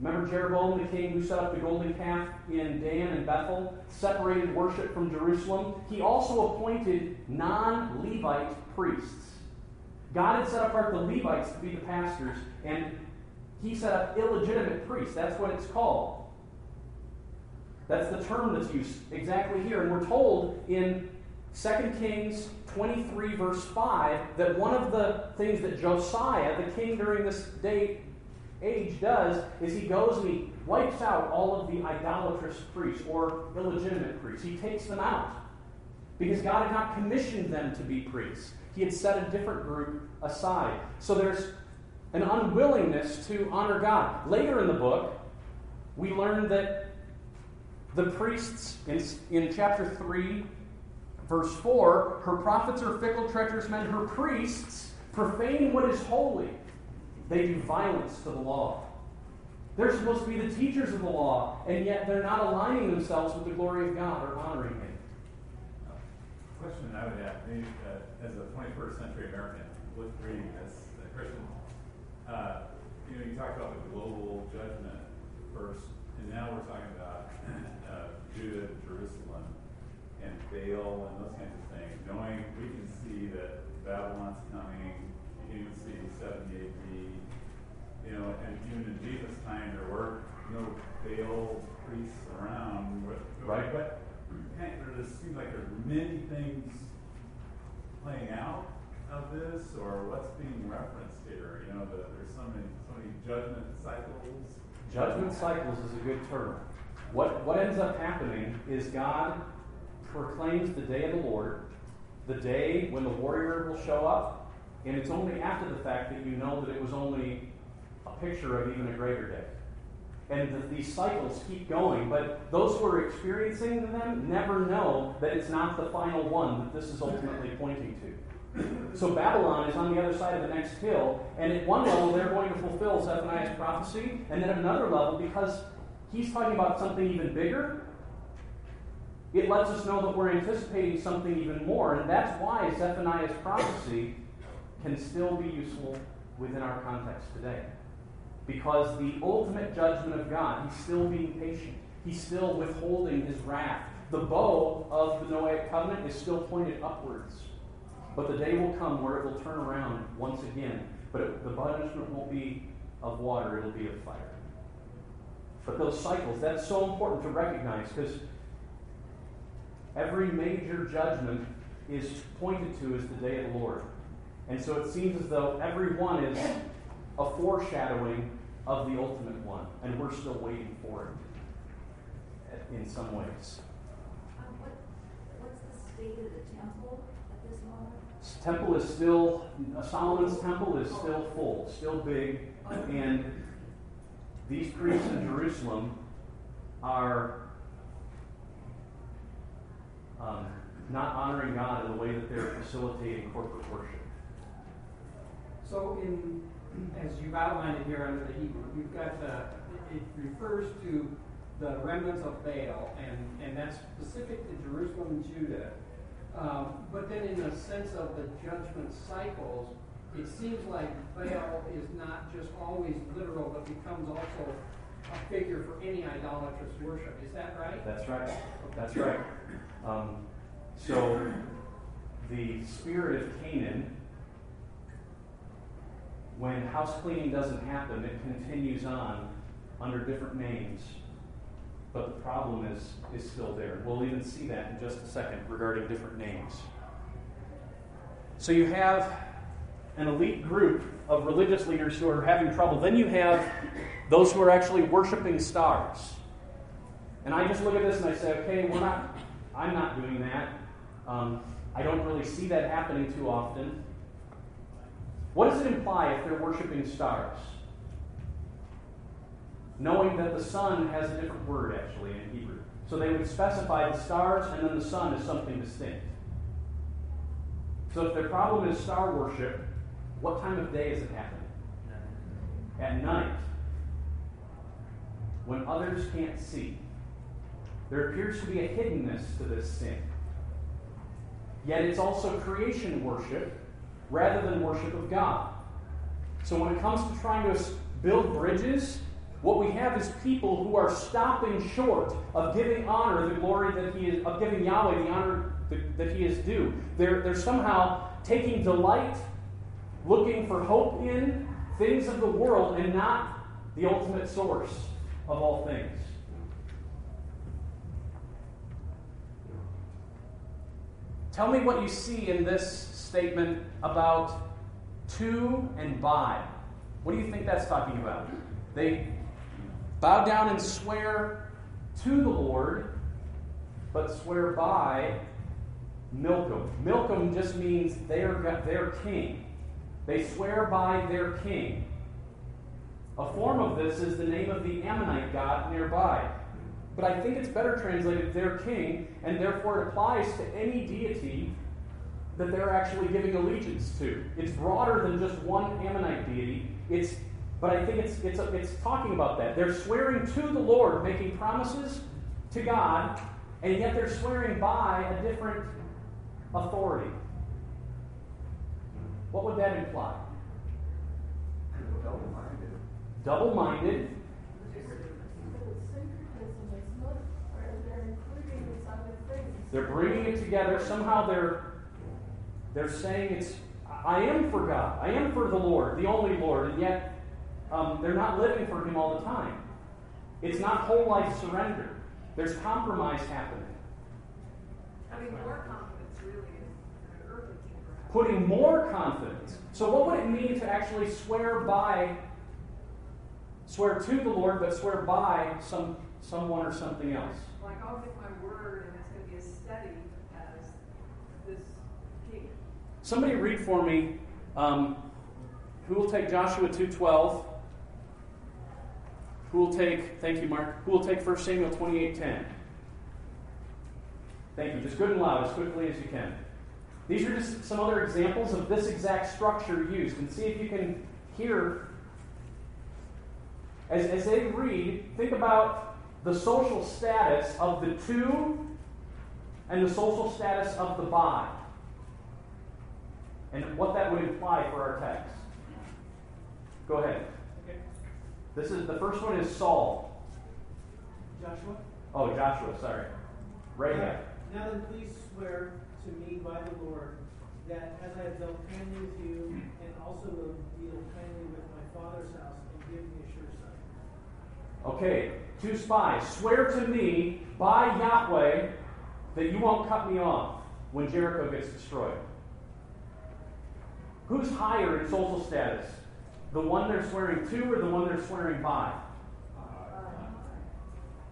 Remember Jeroboam, the king who set up the golden calf in Dan and Bethel, separated worship from Jerusalem? He also appointed non Levite priests. God had set apart the Levites to be the pastors, and he set up illegitimate priests. That's what it's called. That's the term that's used exactly here. And we're told in 2 Kings 23, verse 5, that one of the things that Josiah, the king during this day, age does is he goes and he wipes out all of the idolatrous priests or illegitimate priests. He takes them out because God had not commissioned them to be priests. He had set a different group aside. So there's an unwillingness to honor God. Later in the book, we learn that the priests, in, in chapter 3, verse 4, her prophets are fickle, treacherous men, her priests profane what is holy. They do violence to the law. They're supposed to be the teachers of the law, and yet they're not aligning themselves with the glory of God or honoring Him. Question I would ask, maybe uh, as a 21st century American, with reading this, a Christian, uh, you know, you talked about the global judgment first, and now we're talking about uh, Judah, and Jerusalem, and Baal, and those kinds of things. Knowing we can see that Babylon's coming, you can even see 70 AD, you know, and even in Jesus' time, there were no Baal priests around. But, Right. But there just seems like there's many things playing out of this, or what's being referenced here. You know, the, there's so many, so many judgment cycles. Judgment cycles is a good term. What, what ends up happening is God proclaims the day of the Lord, the day when the warrior will show up, and it's only after the fact that you know that it was only picture of even a greater day. And the, these cycles keep going, but those who are experiencing them never know that it's not the final one that this is ultimately pointing to. So Babylon is on the other side of the next hill, and at one level they're going to fulfill Zephaniah's prophecy, and then at another level, because he's talking about something even bigger, it lets us know that we're anticipating something even more, and that's why Zephaniah's prophecy can still be useful within our context today. Because the ultimate judgment of God, he's still being patient. He's still withholding his wrath. The bow of the Noahic covenant is still pointed upwards. But the day will come where it will turn around once again. But it, the punishment won't be of water, it'll be of fire. But those cycles, that's so important to recognize because every major judgment is pointed to as the day of the Lord. And so it seems as though every one is a foreshadowing of the ultimate one, and we're still waiting for it in some ways. Um, what, what's the state of the temple at this moment? Temple is still, Solomon's temple is still full, still big, and these priests in Jerusalem are um, not honoring God in the way that they're facilitating corporate worship. So in, as you've outlined it here under the Hebrew, you've got the, it refers to the remnants of Baal, and, and that's specific to Jerusalem and Judah. Um, but then in the sense of the judgment cycles, it seems like Baal is not just always literal, but becomes also a figure for any idolatrous worship. Is that right? That's right. That's right. Um, so the spirit of Canaan, when house cleaning doesn't happen, it continues on under different names. But the problem is, is still there. We'll even see that in just a second regarding different names. So you have an elite group of religious leaders who are having trouble. Then you have those who are actually worshiping stars. And I just look at this and I say, okay, we're not, I'm not doing that. Um, I don't really see that happening too often. What does it imply if they're worshiping stars? Knowing that the sun has a different word actually in Hebrew. So they would specify the stars and then the sun is something distinct. So if their problem is star worship, what time of day is it happening? At night. When others can't see. There appears to be a hiddenness to this sin. Yet it's also creation worship rather than worship of God. So when it comes to trying to build bridges, what we have is people who are stopping short of giving honor the glory that he is, of giving Yahweh the honor that, he is due. They're, they're somehow taking delight, looking for hope in things of the world and not the ultimate source of all things. Tell me what you see in this statement about to and by. What do you think that's talking about? They bow down and swear to the Lord, but swear by Milcom. Milcom just means their, their king. They swear by their king. A form of this is the name of the Ammonite god nearby. But I think it's better translated their king, and therefore it applies to any deity that they're actually giving allegiance to. It's broader than just one Ammonite deity. It's, but I think it's, it's, it's talking about that. They're swearing to the Lord, making promises to God, and yet they're swearing by a different authority. What would that imply? Double minded. Double minded. They're bringing it together. Somehow they're they're saying it's I am for God. I am for the Lord, the only Lord, and yet um, they're not living for Him all the time. It's not whole life surrender. There's compromise happening. Having more confidence really in an earthly king perhaps. Putting more confidence. So what would it mean to actually swear by swear to the Lord, but swear by some someone or something else? Like I'll give my word and it's gonna be a steady as this king. Somebody read for me. Um, who will take Joshua two twelve? Who will take, thank you, Mark, who will take 1 Samuel 28.10? Thank you. Just good and loud, as quickly as you can. These are just some other examples of this exact structure used. And see if you can hear. As, as they read, think about the social status of the two and the social status of the by. And what that would imply for our text. Go ahead. Okay. This is the first one is Saul. Joshua? Oh, Joshua, sorry. Right here. Now then, please swear to me by the Lord that as I have dealt kindly with you, and also will deal kindly with my father's house, and give me a sure sign. Okay, two spies. Swear to me by Yahweh that you won't cut me off when Jericho gets destroyed. Who's higher in social status? The one they're swearing to or the one they're swearing by?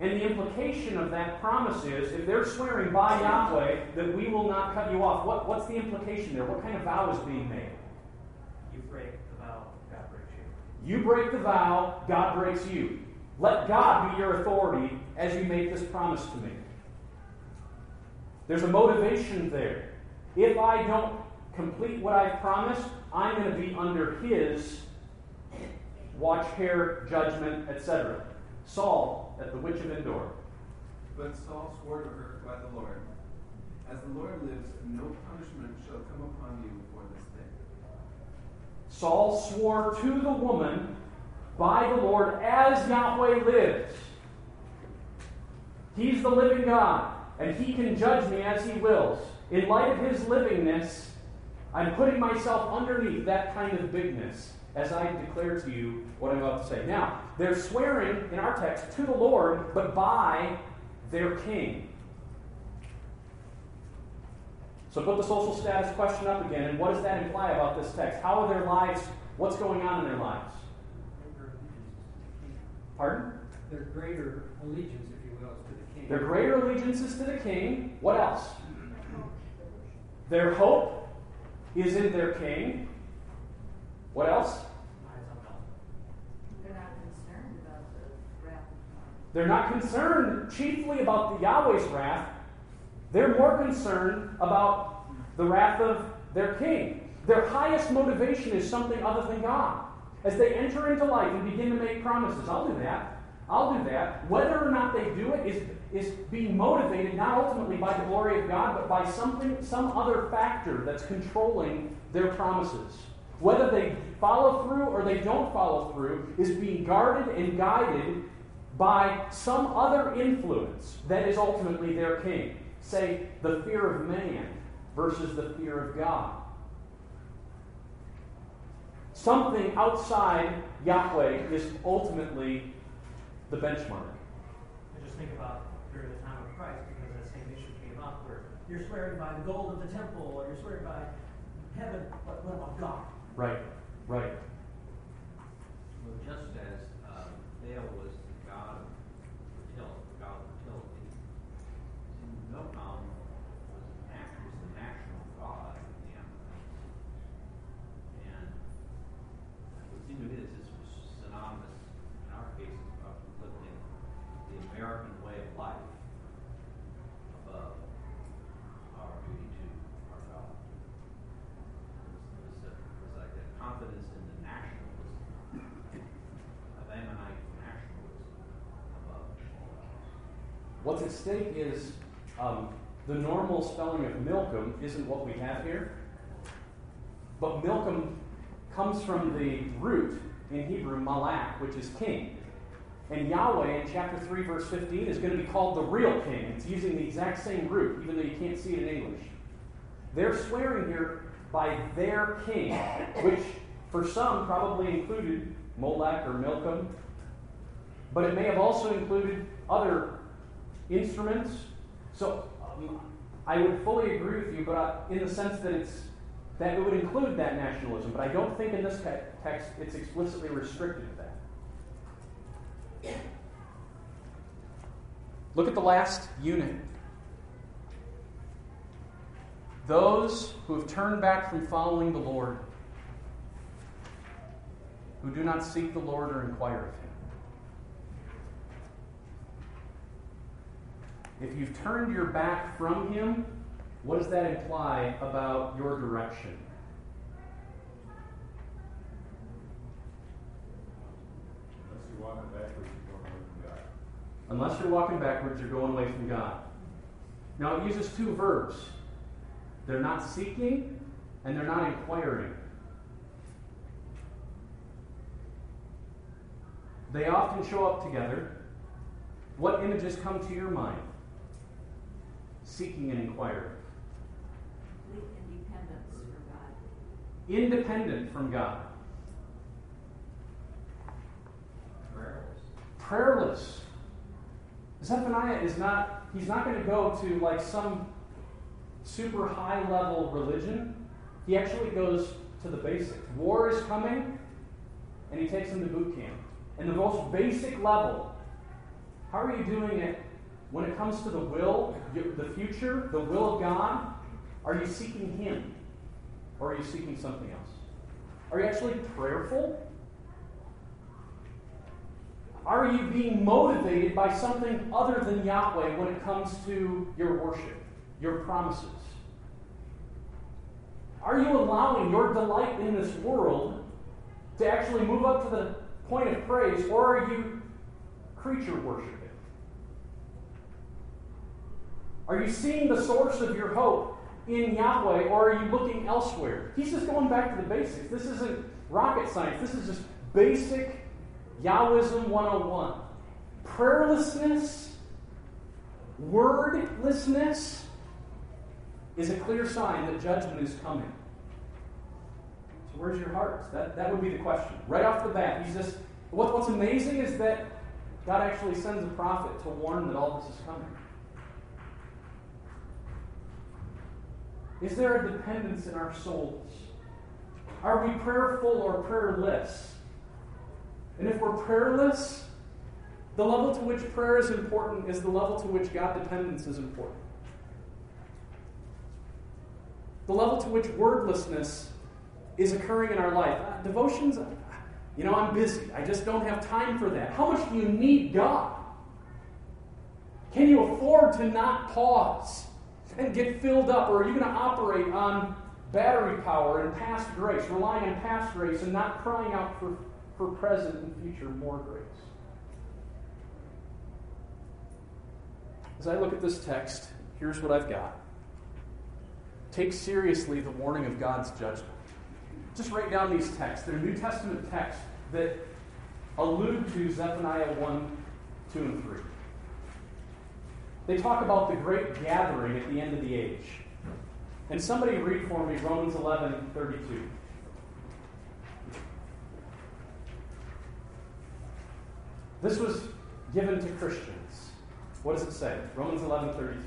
And the implication of that promise is if they're swearing by Yahweh that we will not cut you off, what, what's the implication there? What kind of vow is being made? You break the vow, God breaks you. You break the vow, God breaks you. Let God be your authority as you make this promise to me. There's a motivation there. If I don't complete what I've promised, I'm going to be under His watch, care, judgment, etc. Saul at the witch of Endor. But Saul swore to her by the Lord, As the Lord lives, no punishment shall come upon you for this thing. Saul swore to the woman by the Lord as Yahweh lives. He's the living God, and he can judge me as he wills. In light of his livingness, I'm putting myself underneath that kind of bigness as I declare to you what I'm about to say. Now, they're swearing in our text to the Lord, but by their king. So put the social status question up again, and what does that imply about this text? How are their lives, what's going on in their lives? Pardon? Their greater allegiance, if you will, is to the king. Their greater allegiance is to the king. What else? Their hope is in their king. What else? They're not concerned about the wrath. They're not concerned chiefly about the Yahweh's wrath. They're more concerned about the wrath of their king. Their highest motivation is something other than God. As they enter into life and begin to make promises, I'll do that. I'll do that. Whether or not they do it is, is being motivated not ultimately by the glory of God, but by something, some other factor that's controlling their promises. Whether they follow through or they don't follow through is being guarded and guided by some other influence that is ultimately their king. Say, the fear of man versus the fear of God. Something outside Yahweh is ultimately the benchmark. And just think about during the time of Christ, because that same issue came up where you're swearing by the gold of the temple, or you're swearing by heaven, but what about God? Right, right. Well, just as um, Baal was the god of fertility, the god of fertility, Milcom was, nat- was the national god of the Ammonites. And it would seem to me that this was synonymous, in our case, of lifting the American way of life above our duty to our God. It was, it was, a, it was like a confidence in the nationalism of Ammonite nationalism above all else. What's at stake is um, the normal spelling of Milcom isn't what we have here. But Milcom comes from the root in Hebrew, malak, which is king. And Yahweh in chapter 3, verse 15 is going to be called the real king. It's using the exact same root, even though you can't see it in English. They're swearing here by their king, which for some probably included Molech or Milcom, but it may have also included other instruments. So um, I would fully agree with you, but in the sense that it's that it would include that nationalism. But I don't think in this te- text it's explicitly restricted to that. Look at the last unit. Those who have turned back from following the Lord, who do not seek the Lord or inquire of Him. If you've turned your back from Him, what does that imply about your direction? Unless you're walking backwards, you're going away from God. Unless you're walking backwards, you're going away from God. Now, it uses two verbs they're not seeking and they're not inquiring. They often show up together. What images come to your mind? Seeking and inquiring. Independence for God. Independent from God. Prayerless. Prayerless. Zephaniah is not, he's not going to go to like some super high level religion. He actually goes to the basics. War is coming, and he takes them to boot camp. And the most basic level, how are you doing it when it comes to the will, the future, the will of God? Are you seeking Him? Or are you seeking something else? Are you actually prayerful? Are you being motivated by something other than Yahweh when it comes to your worship, your promises? Are you allowing your delight in this world to actually move up to the point of praise, or are you creature worshiping? Are you seeing the source of your hope in Yahweh, or are you looking elsewhere? He's just going back to the basics. This isn't rocket science, this is just basic Yahwism 101. Prayerlessness, wordlessness is a clear sign that judgment is coming. So, where's your heart? That, that would be the question. Right off the bat, he's just. What, what's amazing is that God actually sends a prophet to warn that all this is coming. Is there a dependence in our souls? Are we prayerful or prayerless? And if we're prayerless, the level to which prayer is important is the level to which God dependence is important. The level to which wordlessness is occurring in our life. Uh, devotions, you know, I'm busy. I just don't have time for that. How much do you need God? Can you afford to not pause and get filled up? Or are you going to operate on battery power and past grace, relying on past grace and not crying out for, for present and future more grace? As I look at this text, here's what I've got. Take seriously the warning of God's judgment. Just write down these texts. They're New Testament texts that allude to Zephaniah 1, 2, and 3. They talk about the great gathering at the end of the age. And somebody read for me Romans 11, 32. This was given to Christians. What does it say? Romans 11, 32.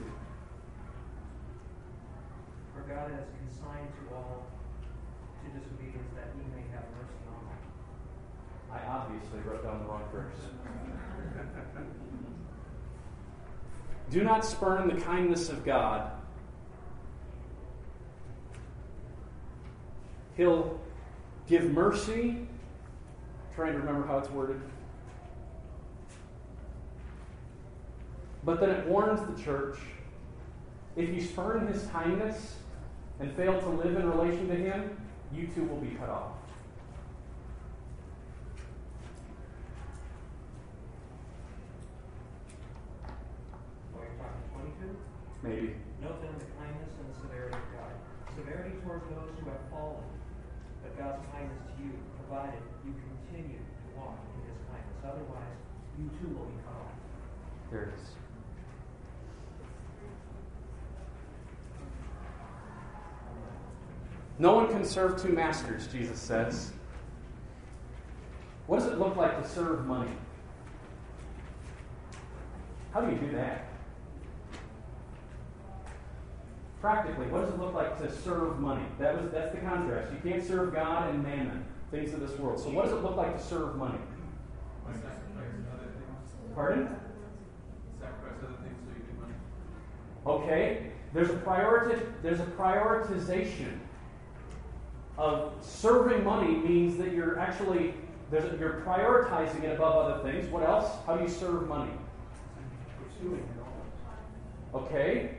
For God has consigned to all to disobedience that he may have mercy on all. I obviously wrote down the wrong verse. Do not spurn the kindness of God. He'll give mercy. I'm trying to remember how it's worded. But then it warns the church if you spurn his kindness and fail to live in relation to him, you too will be cut off. Are you talking twenty-two? Maybe. Note then the kindness and severity of God. Severity towards those who have fallen, but God's kindness to you, provided you continue to walk in his kindness. Otherwise, you too will be off. There it is. No one can serve two masters, Jesus says. What does it look like to serve money? How do you do that? Practically, what does it look like to serve money? That was that's the contrast. You can't serve God and mammon, things of this world. So what does it look like to serve money? Sacrifice other things. Pardon? Sacrifice other things so you get money. Okay, there's a priority. There's a prioritization of serving money means that you're actually there's a, you're prioritizing it above other things. What else? How do you serve money? Pursuing it Okay?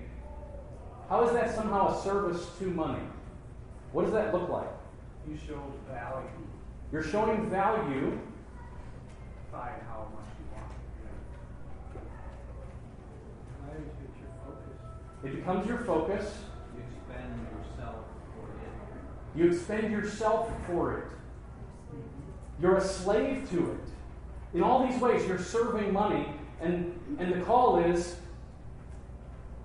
How is that somehow a service to money? What does that look like? You show value You're showing value by how much you want. Values get your focus. It becomes your focus. You expend yourself for it. You expend yourself for it. You're a slave to it. In all these ways, you're serving money, and, and the call is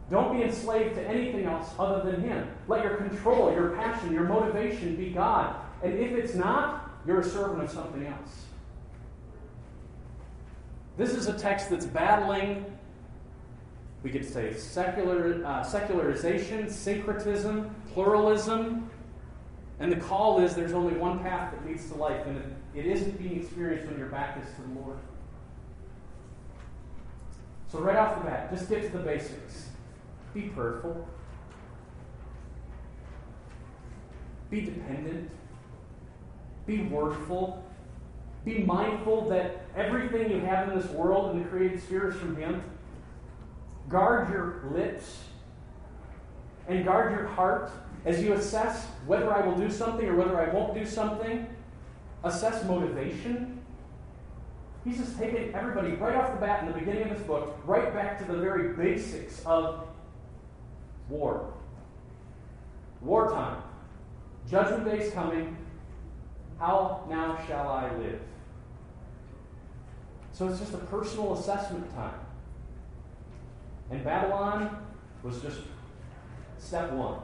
don't be enslaved to anything else other than Him. Let your control, your passion, your motivation be God. And if it's not, you're a servant of something else. This is a text that's battling, we could say, secular, uh, secularization, syncretism, pluralism. And the call is there's only one path that leads to life, and it, it isn't being experienced when your back is to the Lord. So, right off the bat, just get to the basics. Be prayerful, be dependent, be wordful, be mindful that everything you have in this world and the created sphere is from Him. Guard your lips and guard your heart as you assess whether I will do something or whether I won't do something. Assess motivation. He's just taken everybody right off the bat in the beginning of this book, right back to the very basics of war. Wartime. Judgment day is coming. How now shall I live? So it's just a personal assessment time. And Babylon was just step one.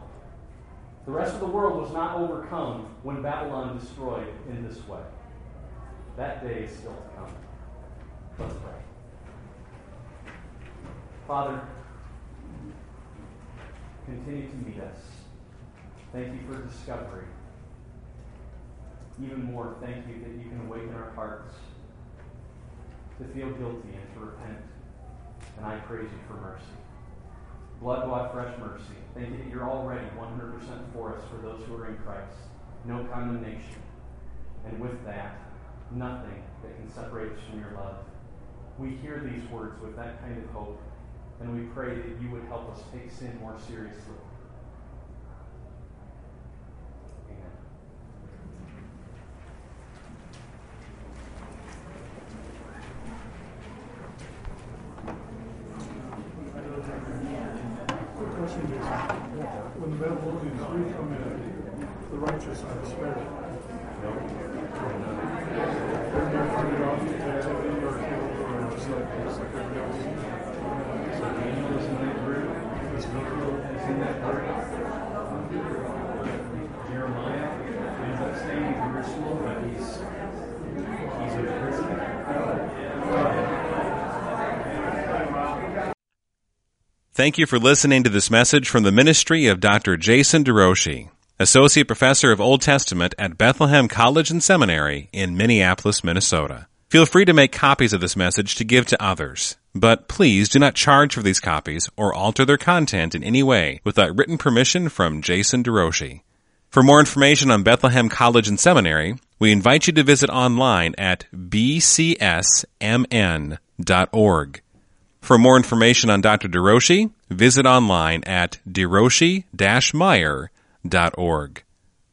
The rest of the world was not overcome when Babylon destroyed in this way. That day is still to come. Let's pray. Father, continue to meet us. Thank you for discovery. Even more, thank you that you can awaken our hearts to feel guilty and to repent. And I praise you for mercy. Blood bought fresh mercy. Thank you that you're already 100% for us for those who are in Christ. No condemnation. And with that, nothing that can separate us from your love. We hear these words with that kind of hope, and we pray that you would help us take sin more seriously. Amen. Quick question is, when the Babylonians do come in, the righteous are spared. They're not carted off to captivity or killed or just like, just like everybody else. So Daniel is in that group, Ezekiel is in that group. Jeremiah ends up staying in Jerusalem, but he's, he's in prison. Thank you for listening to this message from the ministry of Dr. Jason DeRouchie, Associate Professor of Old Testament at Bethlehem College and Seminary in Minneapolis, Minnesota. Feel free to make copies of this message to give to others, but please do not charge for these copies or alter their content in any way without written permission from Jason DeRouchie. For more information on Bethlehem College and Seminary, we invite you to visit online at bcsmn.org. For more information on Dr. DeRouchie, visit online at derouchie-meyer.org.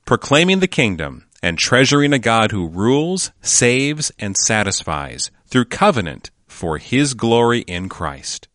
Proclaiming the kingdom and treasuring a God who rules, saves, and satisfies through covenant for his glory in Christ.